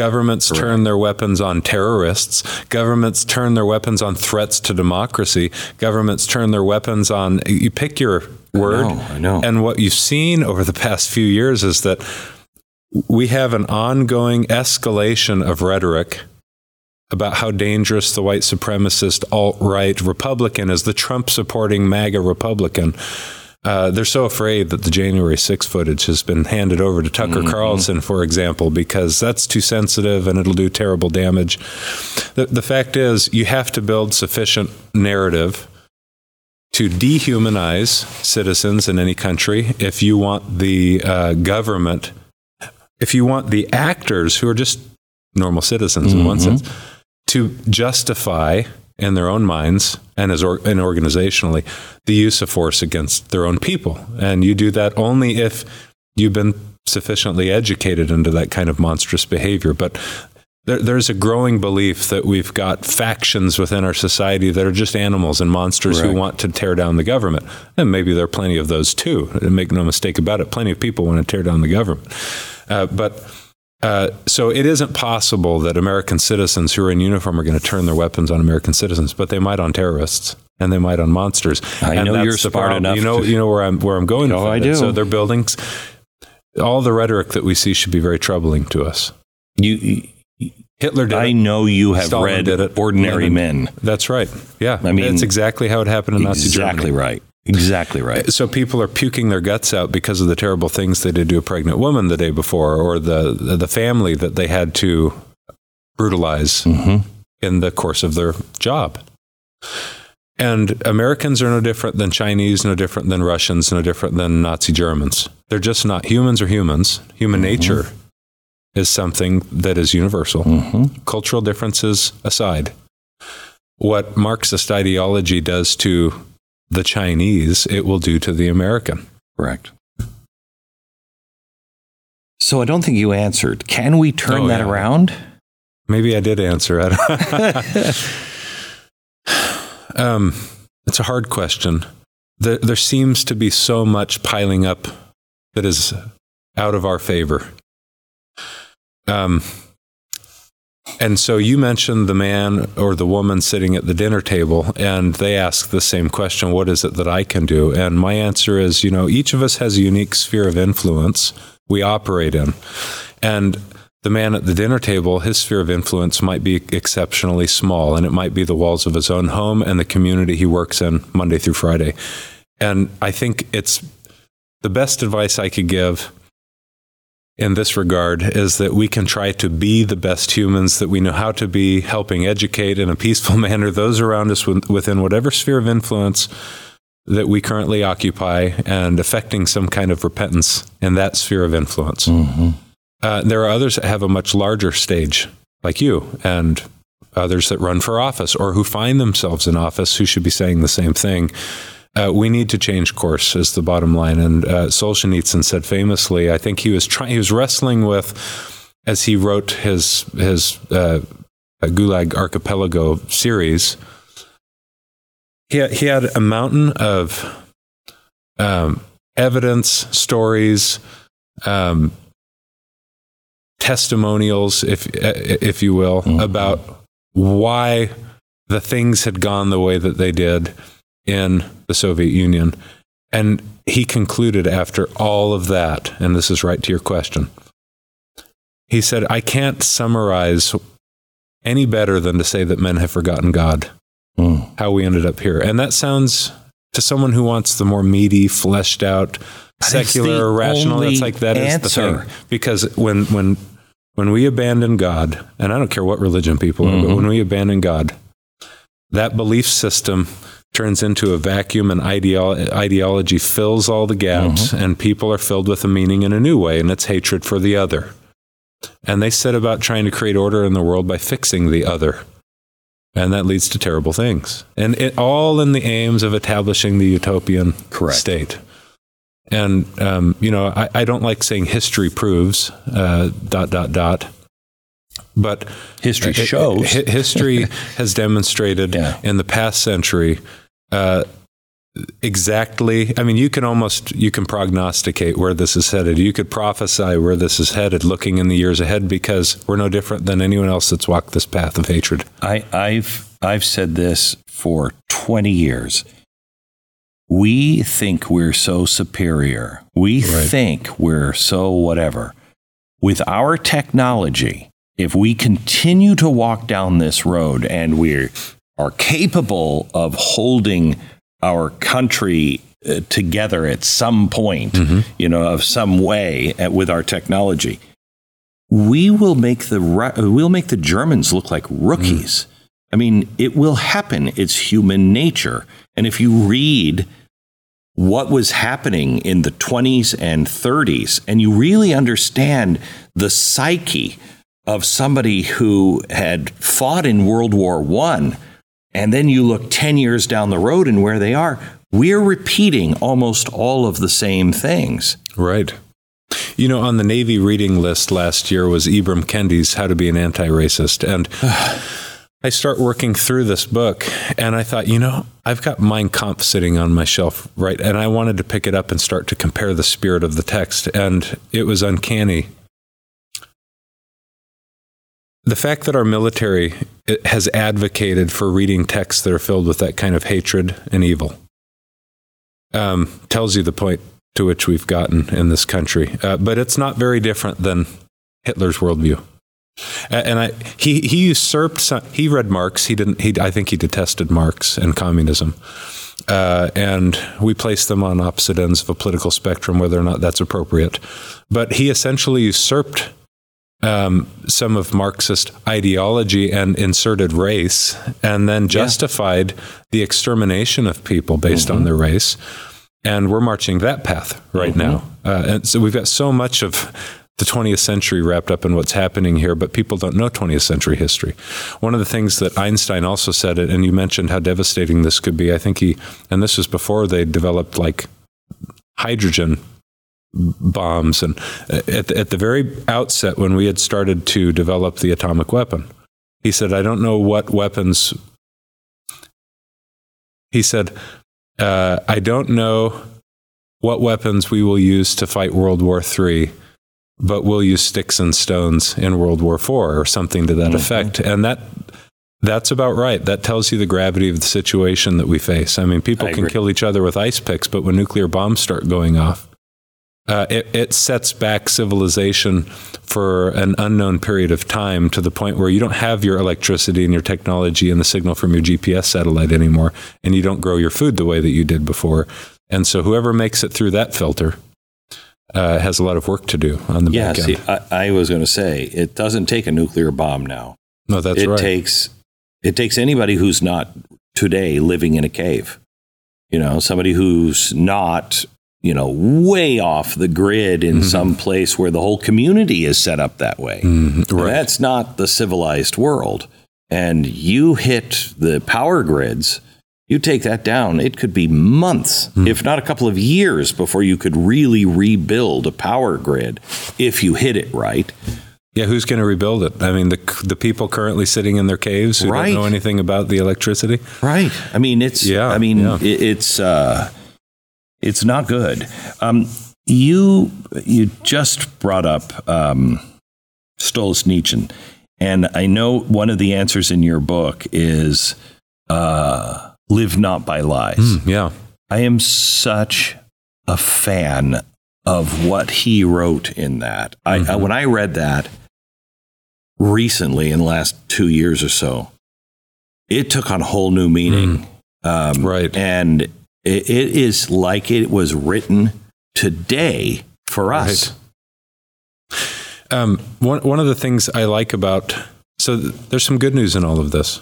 Governments Correct. turn their weapons on terrorists. Governments turn their weapons on threats to democracy. Governments turn their weapons on, you pick your word. I know, I know. And what you've seen over the past few years is that we have an ongoing escalation of rhetoric about how dangerous the white supremacist alt right Republican is, the Trump supporting MAGA Republican. Uh, they're so afraid that the January 6 footage has been handed over to Tucker mm-hmm. Carlson, for example, because that's too sensitive and it'll do terrible damage. The, the fact is, you have to build sufficient narrative to dehumanize citizens in any country if you want the uh, government, if you want the actors who are just normal citizens mm-hmm. in one mm-hmm. sense, to justify in their own minds and as or, and organizationally the use of force against their own people. And you do that only if you've been sufficiently educated into that kind of monstrous behavior. But there, there's a growing belief that we've got factions within our society that are just animals and monsters right. who want to tear down the government. And maybe there are plenty of those too. Make no mistake about it. Plenty of people want to tear down the government. Uh, but uh, so it isn't possible that American citizens who are in uniform are going to turn their weapons on American citizens, but they might on terrorists and they might on monsters. I and know you're smart enough. You know, to... you know where I'm where I'm going. No, I do. So their buildings, all the rhetoric that we see should be very troubling to us. You, Hitler did. I it. know you have Stalin read. Ordinary Men. That's right. Yeah, I mean, that's exactly how it happened in Nazi Germany. Exactly right. Exactly right. So people are puking their guts out because of the terrible things they did to a pregnant woman the day before, or the the family that they had to brutalize mm-hmm. in the course of their job. And Americans are no different than Chinese, no different than Russians, no different than Nazi Germans. They're just not humans or humans. Human mm-hmm. nature is something that is universal. Mm-hmm. Cultural differences aside, what Marxist ideology does to the Chinese, it will do to the American. Correct. So I don't think you answered. Can we turn oh, that yeah. around? Maybe I did answer it. um, it's a hard question. There, there seems to be so much piling up that is out of our favor. Um, and so you mentioned the man or the woman sitting at the dinner table, and they ask the same question What is it that I can do? And my answer is you know, each of us has a unique sphere of influence we operate in. And the man at the dinner table, his sphere of influence might be exceptionally small, and it might be the walls of his own home and the community he works in Monday through Friday. And I think it's the best advice I could give in this regard is that we can try to be the best humans that we know how to be, helping educate in a peaceful manner those around us within whatever sphere of influence that we currently occupy and affecting some kind of repentance in that sphere of influence. Mm-hmm. Uh, there are others that have a much larger stage, like you, and others that run for office or who find themselves in office who should be saying the same thing. Uh, we need to change course is the bottom line. And uh, Solzhenitsyn said famously, I think he was trying, he was wrestling with, as he wrote his his uh, Gulag Archipelago series. He had, he had a mountain of um, evidence, stories, um, testimonials, if if you will, mm-hmm. about why the things had gone the way that they did in the Soviet Union. And he concluded after all of that, and this is right to your question. He said, I can't summarize any better than to say that men have forgotten God, mm. how we ended up here. And that sounds to someone who wants the more meaty, fleshed out, secular, rational. That's like that answer. is the thing. Because when when when we abandon God, and I don't care what religion people are, mm-hmm. but when we abandon God, that belief system turns into a vacuum and ideolo- ideology fills all the gaps mm-hmm. and people are filled with a meaning in a new way and it's hatred for the other and they set about trying to create order in the world by fixing the other and that leads to terrible things and it all in the aims of establishing the utopian Correct. state and um, you know I, I, don't like saying history proves uh, dot dot dot but history shows history has demonstrated yeah. in the past century uh, exactly i mean you can almost you can prognosticate where this is headed. You could prophesy where this is headed looking in the years ahead because we're no different than anyone else that's walked this path of hatred. I, i've i've said this for 20 years. We think we're so superior. We right. think we're so whatever. With our technology if we continue to walk down this road and we are capable of holding our country uh, together at some point, mm-hmm. you know, of some way at, with our technology, we will make the we'll make the Germans look like rookies. Mm. I mean, it will happen. It's human nature. And if you read what was happening in the 20s and 30s, and you really understand the psyche of somebody who had fought in World War One and then you look 10 years down the road and where they are, we're repeating almost all of the same things. Right. You know, on the Navy reading list last year was Ibram Kendi's How to Be an Anti Racist. And I start working through this book and I thought, you know, I've got Mein Kampf sitting on my shelf, right? And I wanted to pick it up and start to compare the spirit of the text. And it was uncanny the fact that our military has advocated for reading texts that are filled with that kind of hatred and evil um, tells you the point to which we've gotten in this country. Uh, but it's not very different than Hitler's worldview. And I, he, he usurped. Some, he read Marx. He didn't. He, I think he detested Marx and communism. Uh, and we place them on opposite ends of a political spectrum, whether or not that's appropriate. But he essentially usurped um, some of Marxist ideology and inserted race, and then justified yeah. the extermination of people based mm-hmm. on their race. And we're marching that path right mm-hmm. now. Uh, and so we've got so much of the 20th century wrapped up in what's happening here, but people don't know 20th century history. One of the things that Einstein also said, and you mentioned how devastating this could be. I think he, and this was before they developed like hydrogen bombs. And at the, at the very outset, when we had started to develop the atomic weapon, he said, I don't know what weapons. He said, uh, I don't know what weapons we will use to fight World War III, but we'll use sticks and stones in World War IV or something to that mm-hmm. effect. And that that's about right. That tells you the gravity of the situation that we face. I mean, people I can kill each other with ice picks, but when nuclear bombs start going off, uh, it, it, sets back civilization for an unknown period of time to the point where you don't have your electricity and your technology and the signal from your GPS satellite anymore, and you don't grow your food the way that you did before. And so, whoever makes it through that filter uh, has a lot of work to do on the yeah, back end. See, I, I was going to say it doesn't take a nuclear bomb now. No, that's it right. Takes, it takes anybody who's not today living in a cave you know, somebody who's not, you know, way off the grid in mm-hmm. some place where the whole community is set up that way. Mm-hmm. And right. That's not the civilized world. And you hit the power grids, you take that down, it could be months, mm. if not a couple of years, before you could really rebuild a power grid if you hit it right. Yeah, who's going to rebuild it? I mean, the the people currently sitting in their caves who Right. don't know anything about the electricity. Right. I mean, it's. Yeah, I mean, yeah. it, it's. Uh, it's not good. Um, you you just brought up um, Stolz and I know one of the answers in your book is uh, "Live not by lies." Mm, yeah, I am such a fan of what he wrote in that. I, I, when I read that recently in the last two years or so, it took on a whole new meaning. Um, Right. And it, it is like it was written today for us. Um, one one of the things I like about so th- there's some good news in all of this.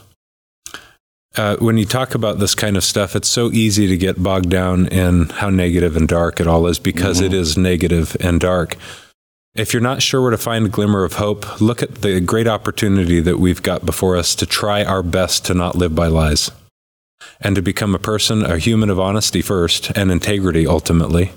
Uh, when you talk about this kind of stuff, it's so easy to get bogged down in how negative and dark it all is because it is negative and dark. If you're not sure where to find a glimmer of hope, look at the great opportunity that we've got before us to try our best to not live by lies and to become a person, a human of honesty first and integrity ultimately,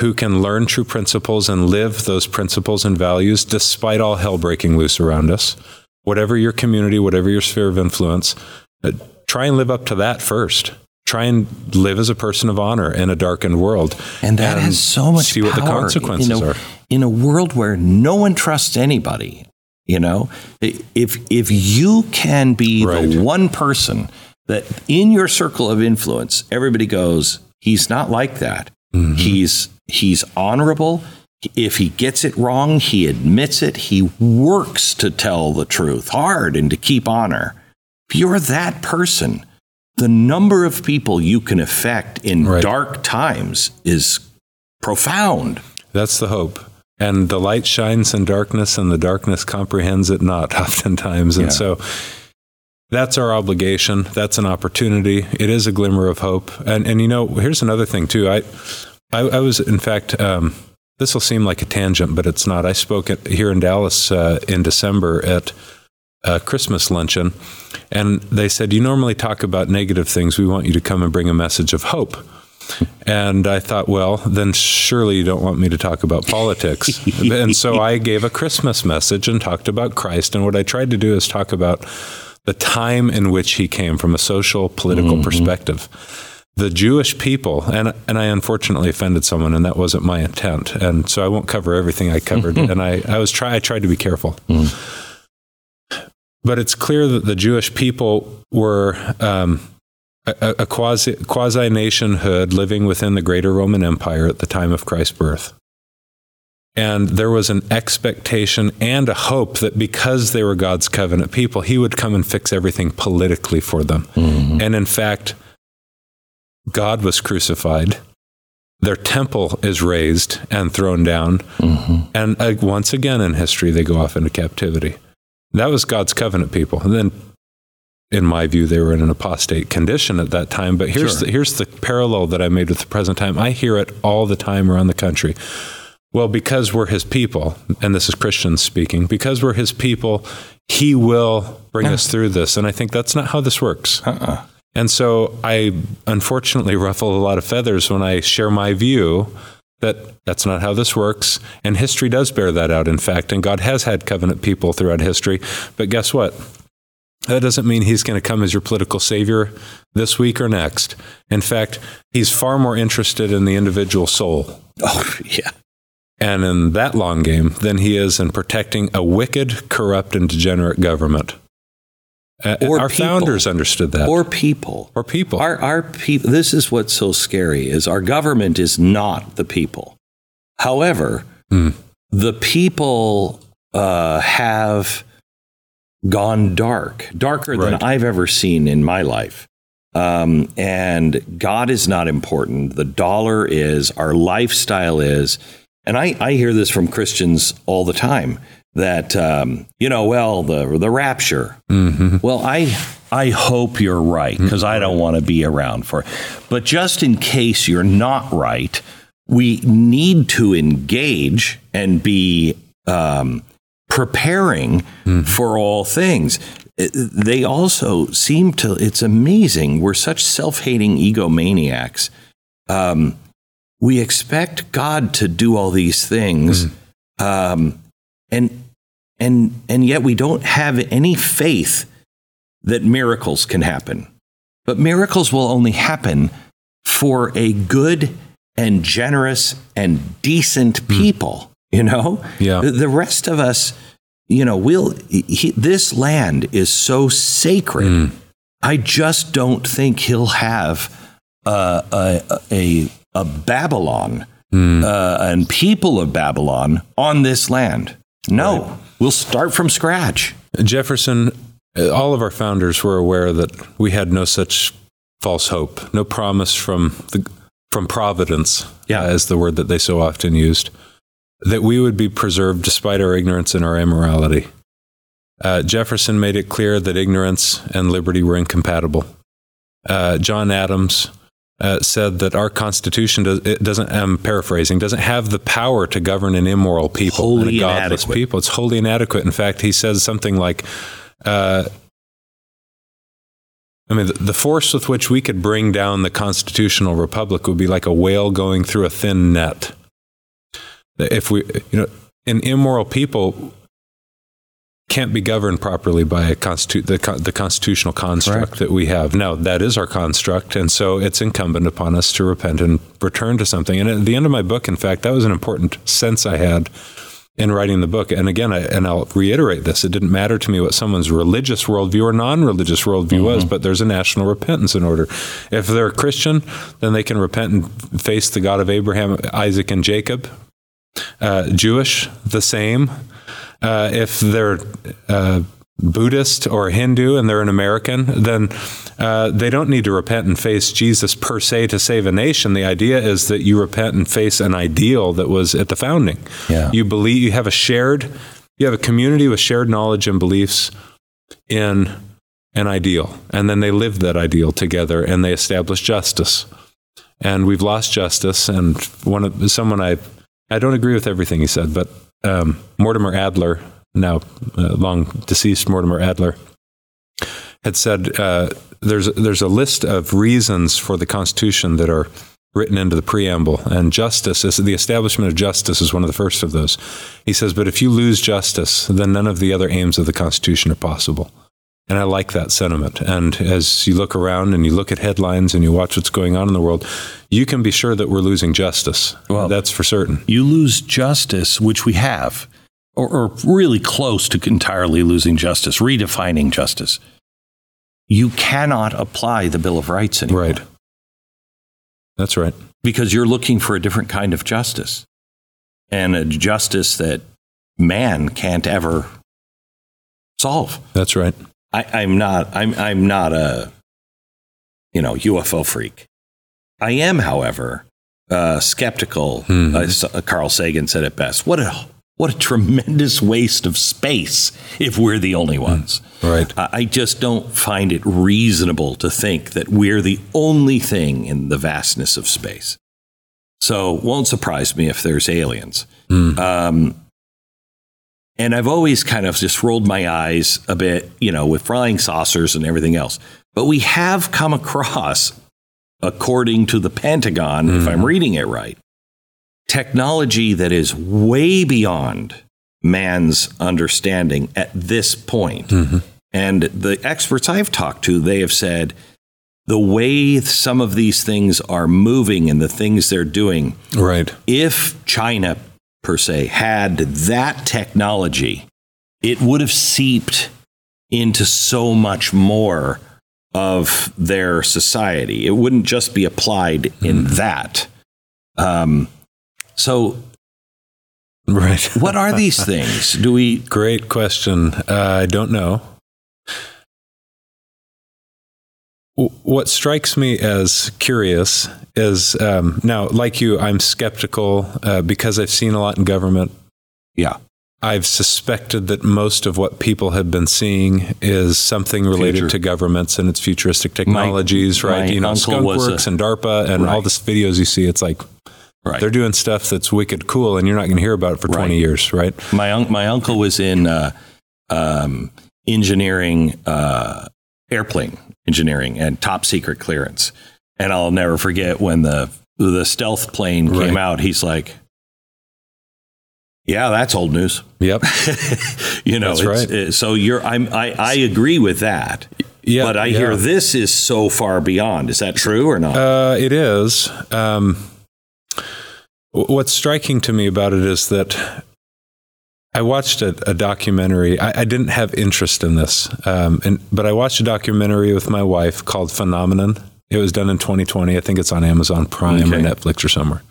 who can learn true principles and live those principles and values despite all hell breaking loose around us. Whatever your community, whatever your sphere of influence, uh, try and live up to that first. Try and live as a person of honor in a darkened world. And that has so much see what the power consequences in a, are. in a world where no one trusts anybody. You know, if if you can be Right. the one person that in your circle of influence, everybody goes, he's not like that. Mm-hmm. He's he's honorable. If he gets it wrong, he admits it. He works to tell the truth hard and to keep honor. If you're that person, the number of people you can affect in Right. dark times is profound. That's the hope. And the light shines in darkness, and the darkness comprehends it not, oftentimes. And Yeah. so that's our obligation. That's an opportunity. It is a glimmer of hope. And, and you know, here's another thing, too. I, I, I was, in fact, um, this will seem like a tangent, but it's not. I spoke at, here in Dallas uh, in December at a Christmas luncheon, and they said, You normally talk about negative things. We want you to come and bring a message of hope. And I thought, well, then surely you don't want me to talk about politics. and so I gave a Christmas message and talked about Christ. And what I tried to do is talk about the time in which he came from a social, political perspective. The Jewish people, and, and I unfortunately offended someone, and that wasn't my intent. And so I won't cover everything I covered. and I, I was try, I tried to be careful. But it's clear that the Jewish people were um, a, a quasi quasi nationhood living within the greater Roman Empire at the time of Christ's birth. And there was an expectation and a hope that because they were God's covenant people, he would come and fix everything politically for them. And in fact, God was crucified. Their temple is razed and thrown down. And uh, once again in history, they go off into captivity. That was God's covenant people. And then in my view, they were in an apostate condition at that time. But here's Sure. the, here's the parallel that I made with the present time. I hear it all the time around the country. Well, because we're His people, and this is Christians speaking, because we're His people, He will bring us through this. And I think that's not how this works. Uh-uh. And so I unfortunately ruffle a lot of feathers when I share my view that that's not how this works. And history does bear that out, in fact. And God has had covenant people throughout history. But guess what? That doesn't mean he's going to come as your political savior this week or next. In fact, he's far more interested in the individual soul Oh, yeah. And in that long game than he is in protecting a wicked, corrupt, and degenerate government. Uh, Or our people. founders understood that. Or people. Or people. Our, our people. This is what's so scary: is our government is not the people. However, Hmm. the people uh, have gone dark, darker than I've ever seen in my life. Um, and God is not important. The dollar is. Our lifestyle is. And I, I hear this from Christians all the time that um, you know, well, the the rapture. Mhm. Well, I I hope you're right because I don't want to be around for it. But just in case you're not right, we need to engage and be um, preparing for all things. Uh, They also seem to, it's amazing. We're such self hating egomaniacs. Um, we expect God to do all these things. Um, and, and, and yet we don't have any faith that miracles can happen. But miracles will only happen for a good and generous and decent people, you know? Yeah. The, rest of us, you know, we'll, he, this land is so sacred. I just don't think he'll have uh, a, a, a Babylon uh, and people of Babylon on this land. No, we'll start from scratch. Jefferson, uh, all of our founders were aware that we had no such false hope, no promise from the from providence, Yeah. as the word that they so often used, that we would be preserved despite our ignorance and our immorality. Uh, Jefferson made it clear that ignorance and liberty were incompatible. Uh, John Adams uh, said that our Constitution does, it doesn't. I'm paraphrasing. Doesn't have the power to govern an immoral people, Wholly and a godless inadequate. people. It's wholly inadequate. In fact, he says something like, uh, I mean, the force with which we could bring down the constitutional republic would be like a whale going through a thin net. If we, you know, an immoral people can't be governed properly by a constitu- the, con- the constitutional construct that we have. Now, that is our construct, and so it's incumbent upon us to repent and return to something. And at the end of my book, in fact, that was an important sense I had in writing the book. And again, I, and I'll reiterate this: it didn't matter to me what someone's religious worldview or non-religious worldview was, but there's a national repentance in order. If they're a Christian, then they can repent and face the God of Abraham, Isaac, and Jacob. Uh, Jewish, the same. Uh, if they're uh, Buddhist or Hindu and they're an American, then uh, they don't need to repent and face Jesus per se to save a nation. The idea is that you repent and face an ideal that was at the founding. Yeah. You believe you have a shared, you have a community with shared knowledge and beliefs in an ideal, and then they live that ideal together and they establish justice. And we've lost justice. And one of someone I I don't agree with everything he said, but um, Mortimer Adler, now uh, long deceased Mortimer Adler, had said uh, there's there's a list of reasons for the Constitution that are written into the preamble, and justice is the establishment of justice is one of the first of those. He says, but if you lose justice, then none of the other aims of the Constitution are possible. And I like that sentiment. And as you look around and you look at headlines and you watch what's going on in the world, you can be sure that we're losing justice. Well- that's for certain. You lose justice, which we have, or, or really close to entirely losing justice, redefining justice. You cannot apply the Bill of Rights anymore. Right. That's right. because you're looking for a different kind of justice and a justice that man can't ever solve. That's right. I, I'm not. I'm. I'm not a, you know, UFO freak. I am, however, uh, skeptical. Uh, uh, Carl Sagan said it best. What a what a tremendous waste of space if we're the only ones. Right. I I just don't find it reasonable to think that we're the only thing in the vastness of space. So, won't surprise me if there's aliens. Um, and I've always kind of just rolled my eyes a bit, you know, with flying saucers and everything else. But we have come across, according to the Pentagon, if I'm mm-hmm. reading it right, technology that is way beyond man's understanding at this point. Mm-hmm. And the experts I've talked to, they have said the way some of these things are moving and the things they're doing, Right. if China per se had that technology, it would have seeped into so much more of their society. It wouldn't just be applied in that. Um, so, Right. what are these things? Do we? Great question. Uh, I don't know. What strikes me as curious is um, now, like you, I'm skeptical uh, because I've seen a lot in government. Yeah. I've suspected that most of what people have been seeing is something related Future. to governments and its futuristic technologies, my right? You know, Skunkworks a- and DARPA and all this videos you see. It's like Right. they're doing stuff that's wicked cool, and you're not going to hear about it for 20 years, right? My un- my uncle was in uh, um, engineering, uh, airplane engineering, and top secret clearance. And I'll never forget when the the stealth plane came Right. out. He's like, "Yeah, that's old news." Yep. you know, That's it's- right. uh, so you're I'm I, I agree with that. Yeah, but I yeah. hear this is so far beyond. Is that true or not? Uh, it is. Um, what's striking to me about it is that I watched a, a documentary. I, I didn't have interest in this, um, and, but I watched a documentary with my wife called Phenomenon. It was done in 2020. I think it's on Amazon Prime or Netflix or somewhere.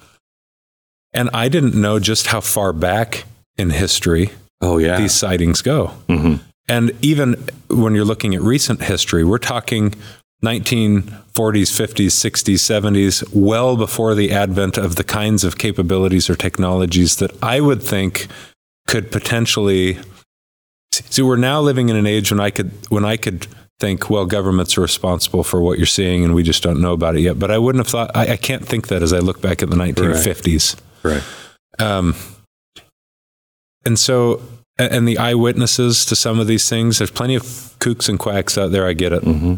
And I didn't know just how far back in history oh yeah. these sightings go. Mhm. And even when you're looking at recent history, we're talking 1940s, 50s, 60s, 70s, well before the advent of the kinds of capabilities or technologies that I would think could potentially. See, we're now living in an age when I could when I could think, well, governments are responsible for what you're seeing, and we just don't know about it yet. But I wouldn't have thought. I, I can't think that as I look back at the 1950s. Right. Um, and so, and the eyewitnesses to some of these things, there's plenty of kooks and quacks out there. I get it. hmm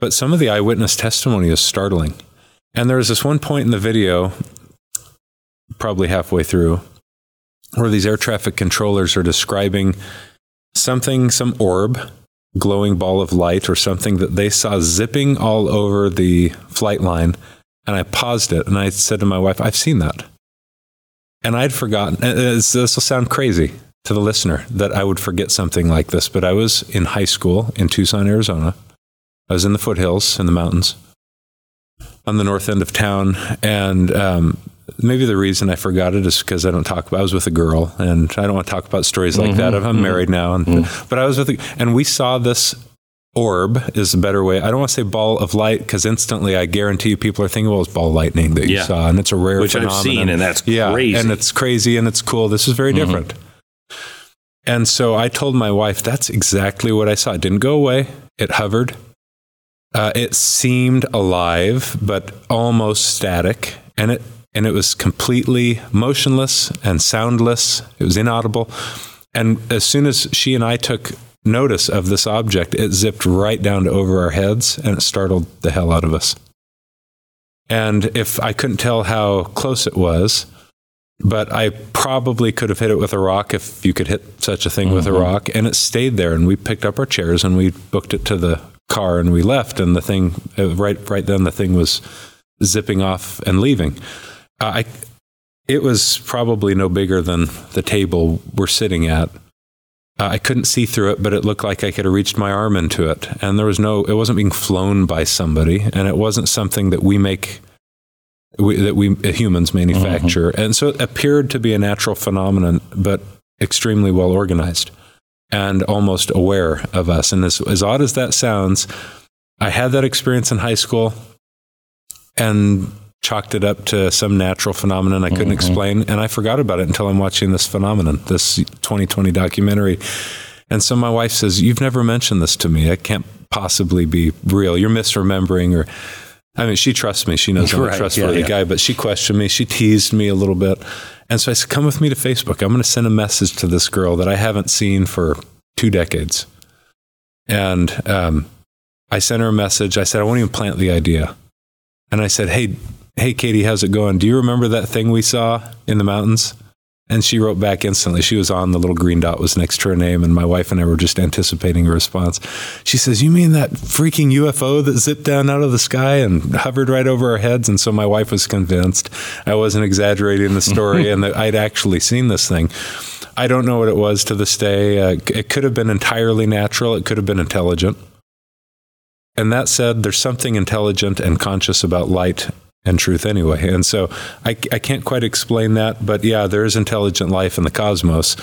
But some of the eyewitness testimony is startling. And there was this one point in the video, probably halfway through, where these air traffic controllers are describing something, some orb, glowing ball of light, or something that they saw zipping all over the flight line. And I paused it and I said to my wife, I've seen that. And I'd forgotten, this will sound crazy to the listener that I would forget something like this, but I was in high school in Tucson, Arizona. I was in the foothills in the mountains on the north end of town. And um, maybe the reason I forgot it is because I don't talk about I was with a girl and I don't want to talk about stories like that. Mm-hmm. I'm mm-hmm. married now. And, mm-hmm. But I was with, a, and we saw this orb is a better way. I don't want to say ball of light because instantly I guarantee you people are thinking, well, it's ball lightning that you Yeah. saw. And it's a rare Which I've seen, and that's yeah, crazy. And it's crazy and it's cool. This is very different. And so I told my wife, that's exactly what I saw. It didn't go away. It hovered. Uh, it seemed alive, but almost static. And it, and it was completely motionless and soundless. It was inaudible. And as soon as she and I took notice of this object, it zipped right down to over our heads and it startled the hell out of us. And if I couldn't tell how close it was, but I probably could have hit it with a rock if you could hit such a thing with a rock. And it stayed there. And we picked up our chairs and we booked it to the car and we left. And the thing, uh, right, right then, the thing was zipping off and leaving. Uh, I, it was probably no bigger than the table we're sitting at. Uh, I couldn't see through it, but it looked like I could have reached my arm into it. And there was no, it wasn't being flown by somebody, and it wasn't something that we make, we, that we uh, humans manufacture. And so it appeared to be a natural phenomenon, but extremely well organized and almost aware of us. And as, as odd as that sounds, I had that experience in high school and chalked it up to some natural phenomenon I couldn't explain. And I forgot about it until I'm watching this phenomenon, this 2020 documentary. And so my wife says, You've never mentioned this to me. It can't possibly be real. You're misremembering. Or, I mean, she trusts me. She knows I'm Right, a trustworthy yeah, yeah. guy, but she questioned me. She teased me a little bit. And so I said, Come with me to Facebook. I'm going to send a message to this girl that I haven't seen for two decades. And um, I sent her a message. I said, I won't even plant the idea. And I said, Hey, hey, Katie, how's it going? Do you remember that thing we saw in the mountains? And she wrote back instantly. She was on, the little green dot was next to her name, and my wife and I were just anticipating a response. She says, You mean that freaking UFO that zipped down out of the sky and hovered right over our heads? And so my wife was convinced I wasn't exaggerating the story and that I'd actually seen this thing. I don't know what it was to this day. Uh, it could have been entirely natural, it could have been intelligent. And that said, there's something intelligent and conscious about light and truth anyway. And so I, I can't quite explain that, but yeah, there is intelligent life in the cosmos.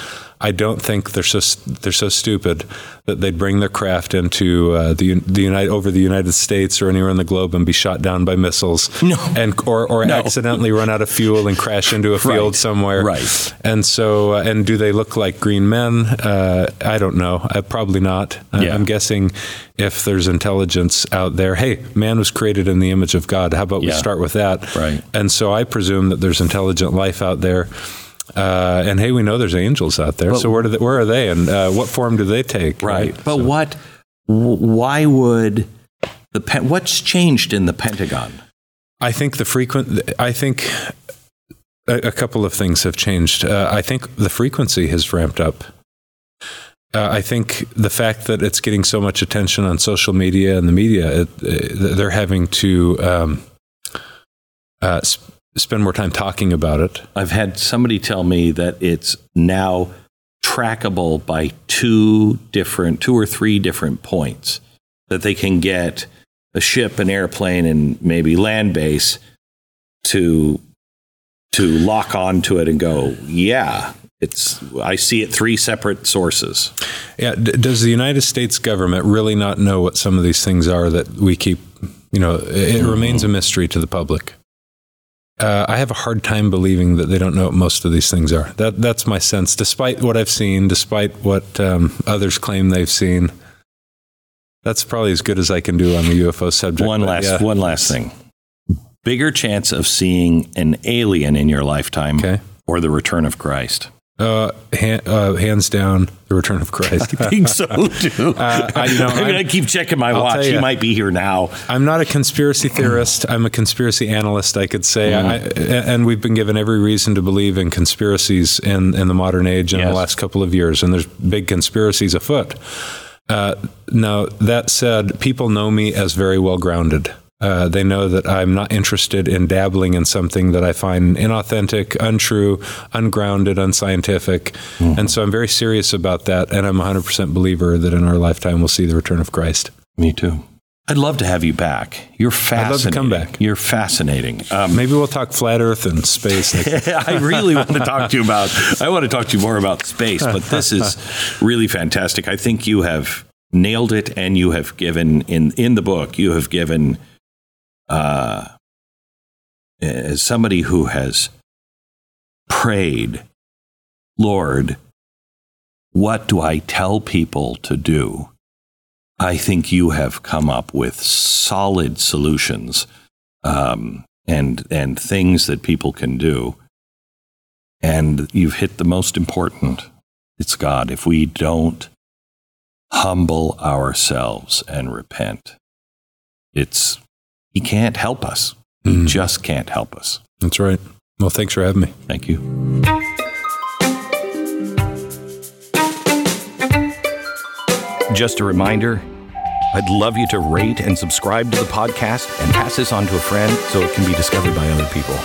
I don't think they're so they're so stupid that they'd bring their craft into uh, the the United over the United States or anywhere in the globe and be shot down by missiles, No. and or or No. accidentally run out of fuel and crash into a field Right. somewhere, Right. And so, uh, and do they look like green men? Uh, I don't know. Uh, probably not. I- Yeah. I'm guessing if there's intelligence out there, hey, man was created in the image of God. How about we start with that? Right. And so I presume that there's intelligent life out there. Uh, and hey, we know there's angels out there. so where do they, where are they, and uh, what form do they take? Right. But what? Why would the what's changed in the Pentagon? I think the frequent. I think a, a couple of things have changed. Uh, I think the frequency has ramped up. Uh, I think the fact that it's getting so much attention on social media and the media, it, uh, they're having to um, uh, sp- spend more time talking about it. I've had somebody tell me that it's now trackable by two different, two or three different points that they can get a ship, an airplane, and maybe land base to to lock onto it and go, yeah, it's. I see it three separate sources. Yeah. D- does the United States government really not know what some of these things are that we keep? You know, it, it remains a mystery to the public. Uh, I have a hard time believing that they don't know what most of these things are. That that's my sense, despite what I've seen, despite what um, others claim they've seen. That's probably as good as I can do on the UFO subject. One last, yeah. one last thing. Bigger chance of seeing an alien in your lifetime Okay. or the return of Christ. Uh, uh, hands down, the return of Christ. I think so too. Uh, I- you know, I'm I'm- keep checking my I'll watch. tell He might be here now. I'm not a conspiracy theorist. I'm a conspiracy analyst, I could say. Mm-hmm. I, and we've been given every reason to believe in conspiracies in, in the modern age in Yes. the last couple of years, and there's big conspiracies afoot. Uh, now, that said, people know me as very well grounded. Uh, they know that I'm not interested in dabbling in something that I find inauthentic, untrue, ungrounded, unscientific. Mm-hmm. And so I'm very serious about that. And I'm a 100% believer that in our lifetime we'll see the return of Christ. Me too. I'd love to have you back. You're fascinating. love to come back. You're fascinating. Um, Maybe we'll talk flat Earth and space. I really want to talk to you about. I want to talk to you more about space, but this is really fantastic. I think you have nailed it, and you have given in in the book. You have given, uh, as somebody who has prayed, Lord, what do I tell people to do? I think you have come up with solid solutions um, and and things that people can do. And you've hit the most important. It's God. If we don't humble ourselves and repent, it's He can't help us. He Mhm. just can't help us. That's right. Well, thanks for having me. Thank you. Just a reminder I'd love you to rate and subscribe to the podcast and pass this on to a friend so it can be discovered by other people.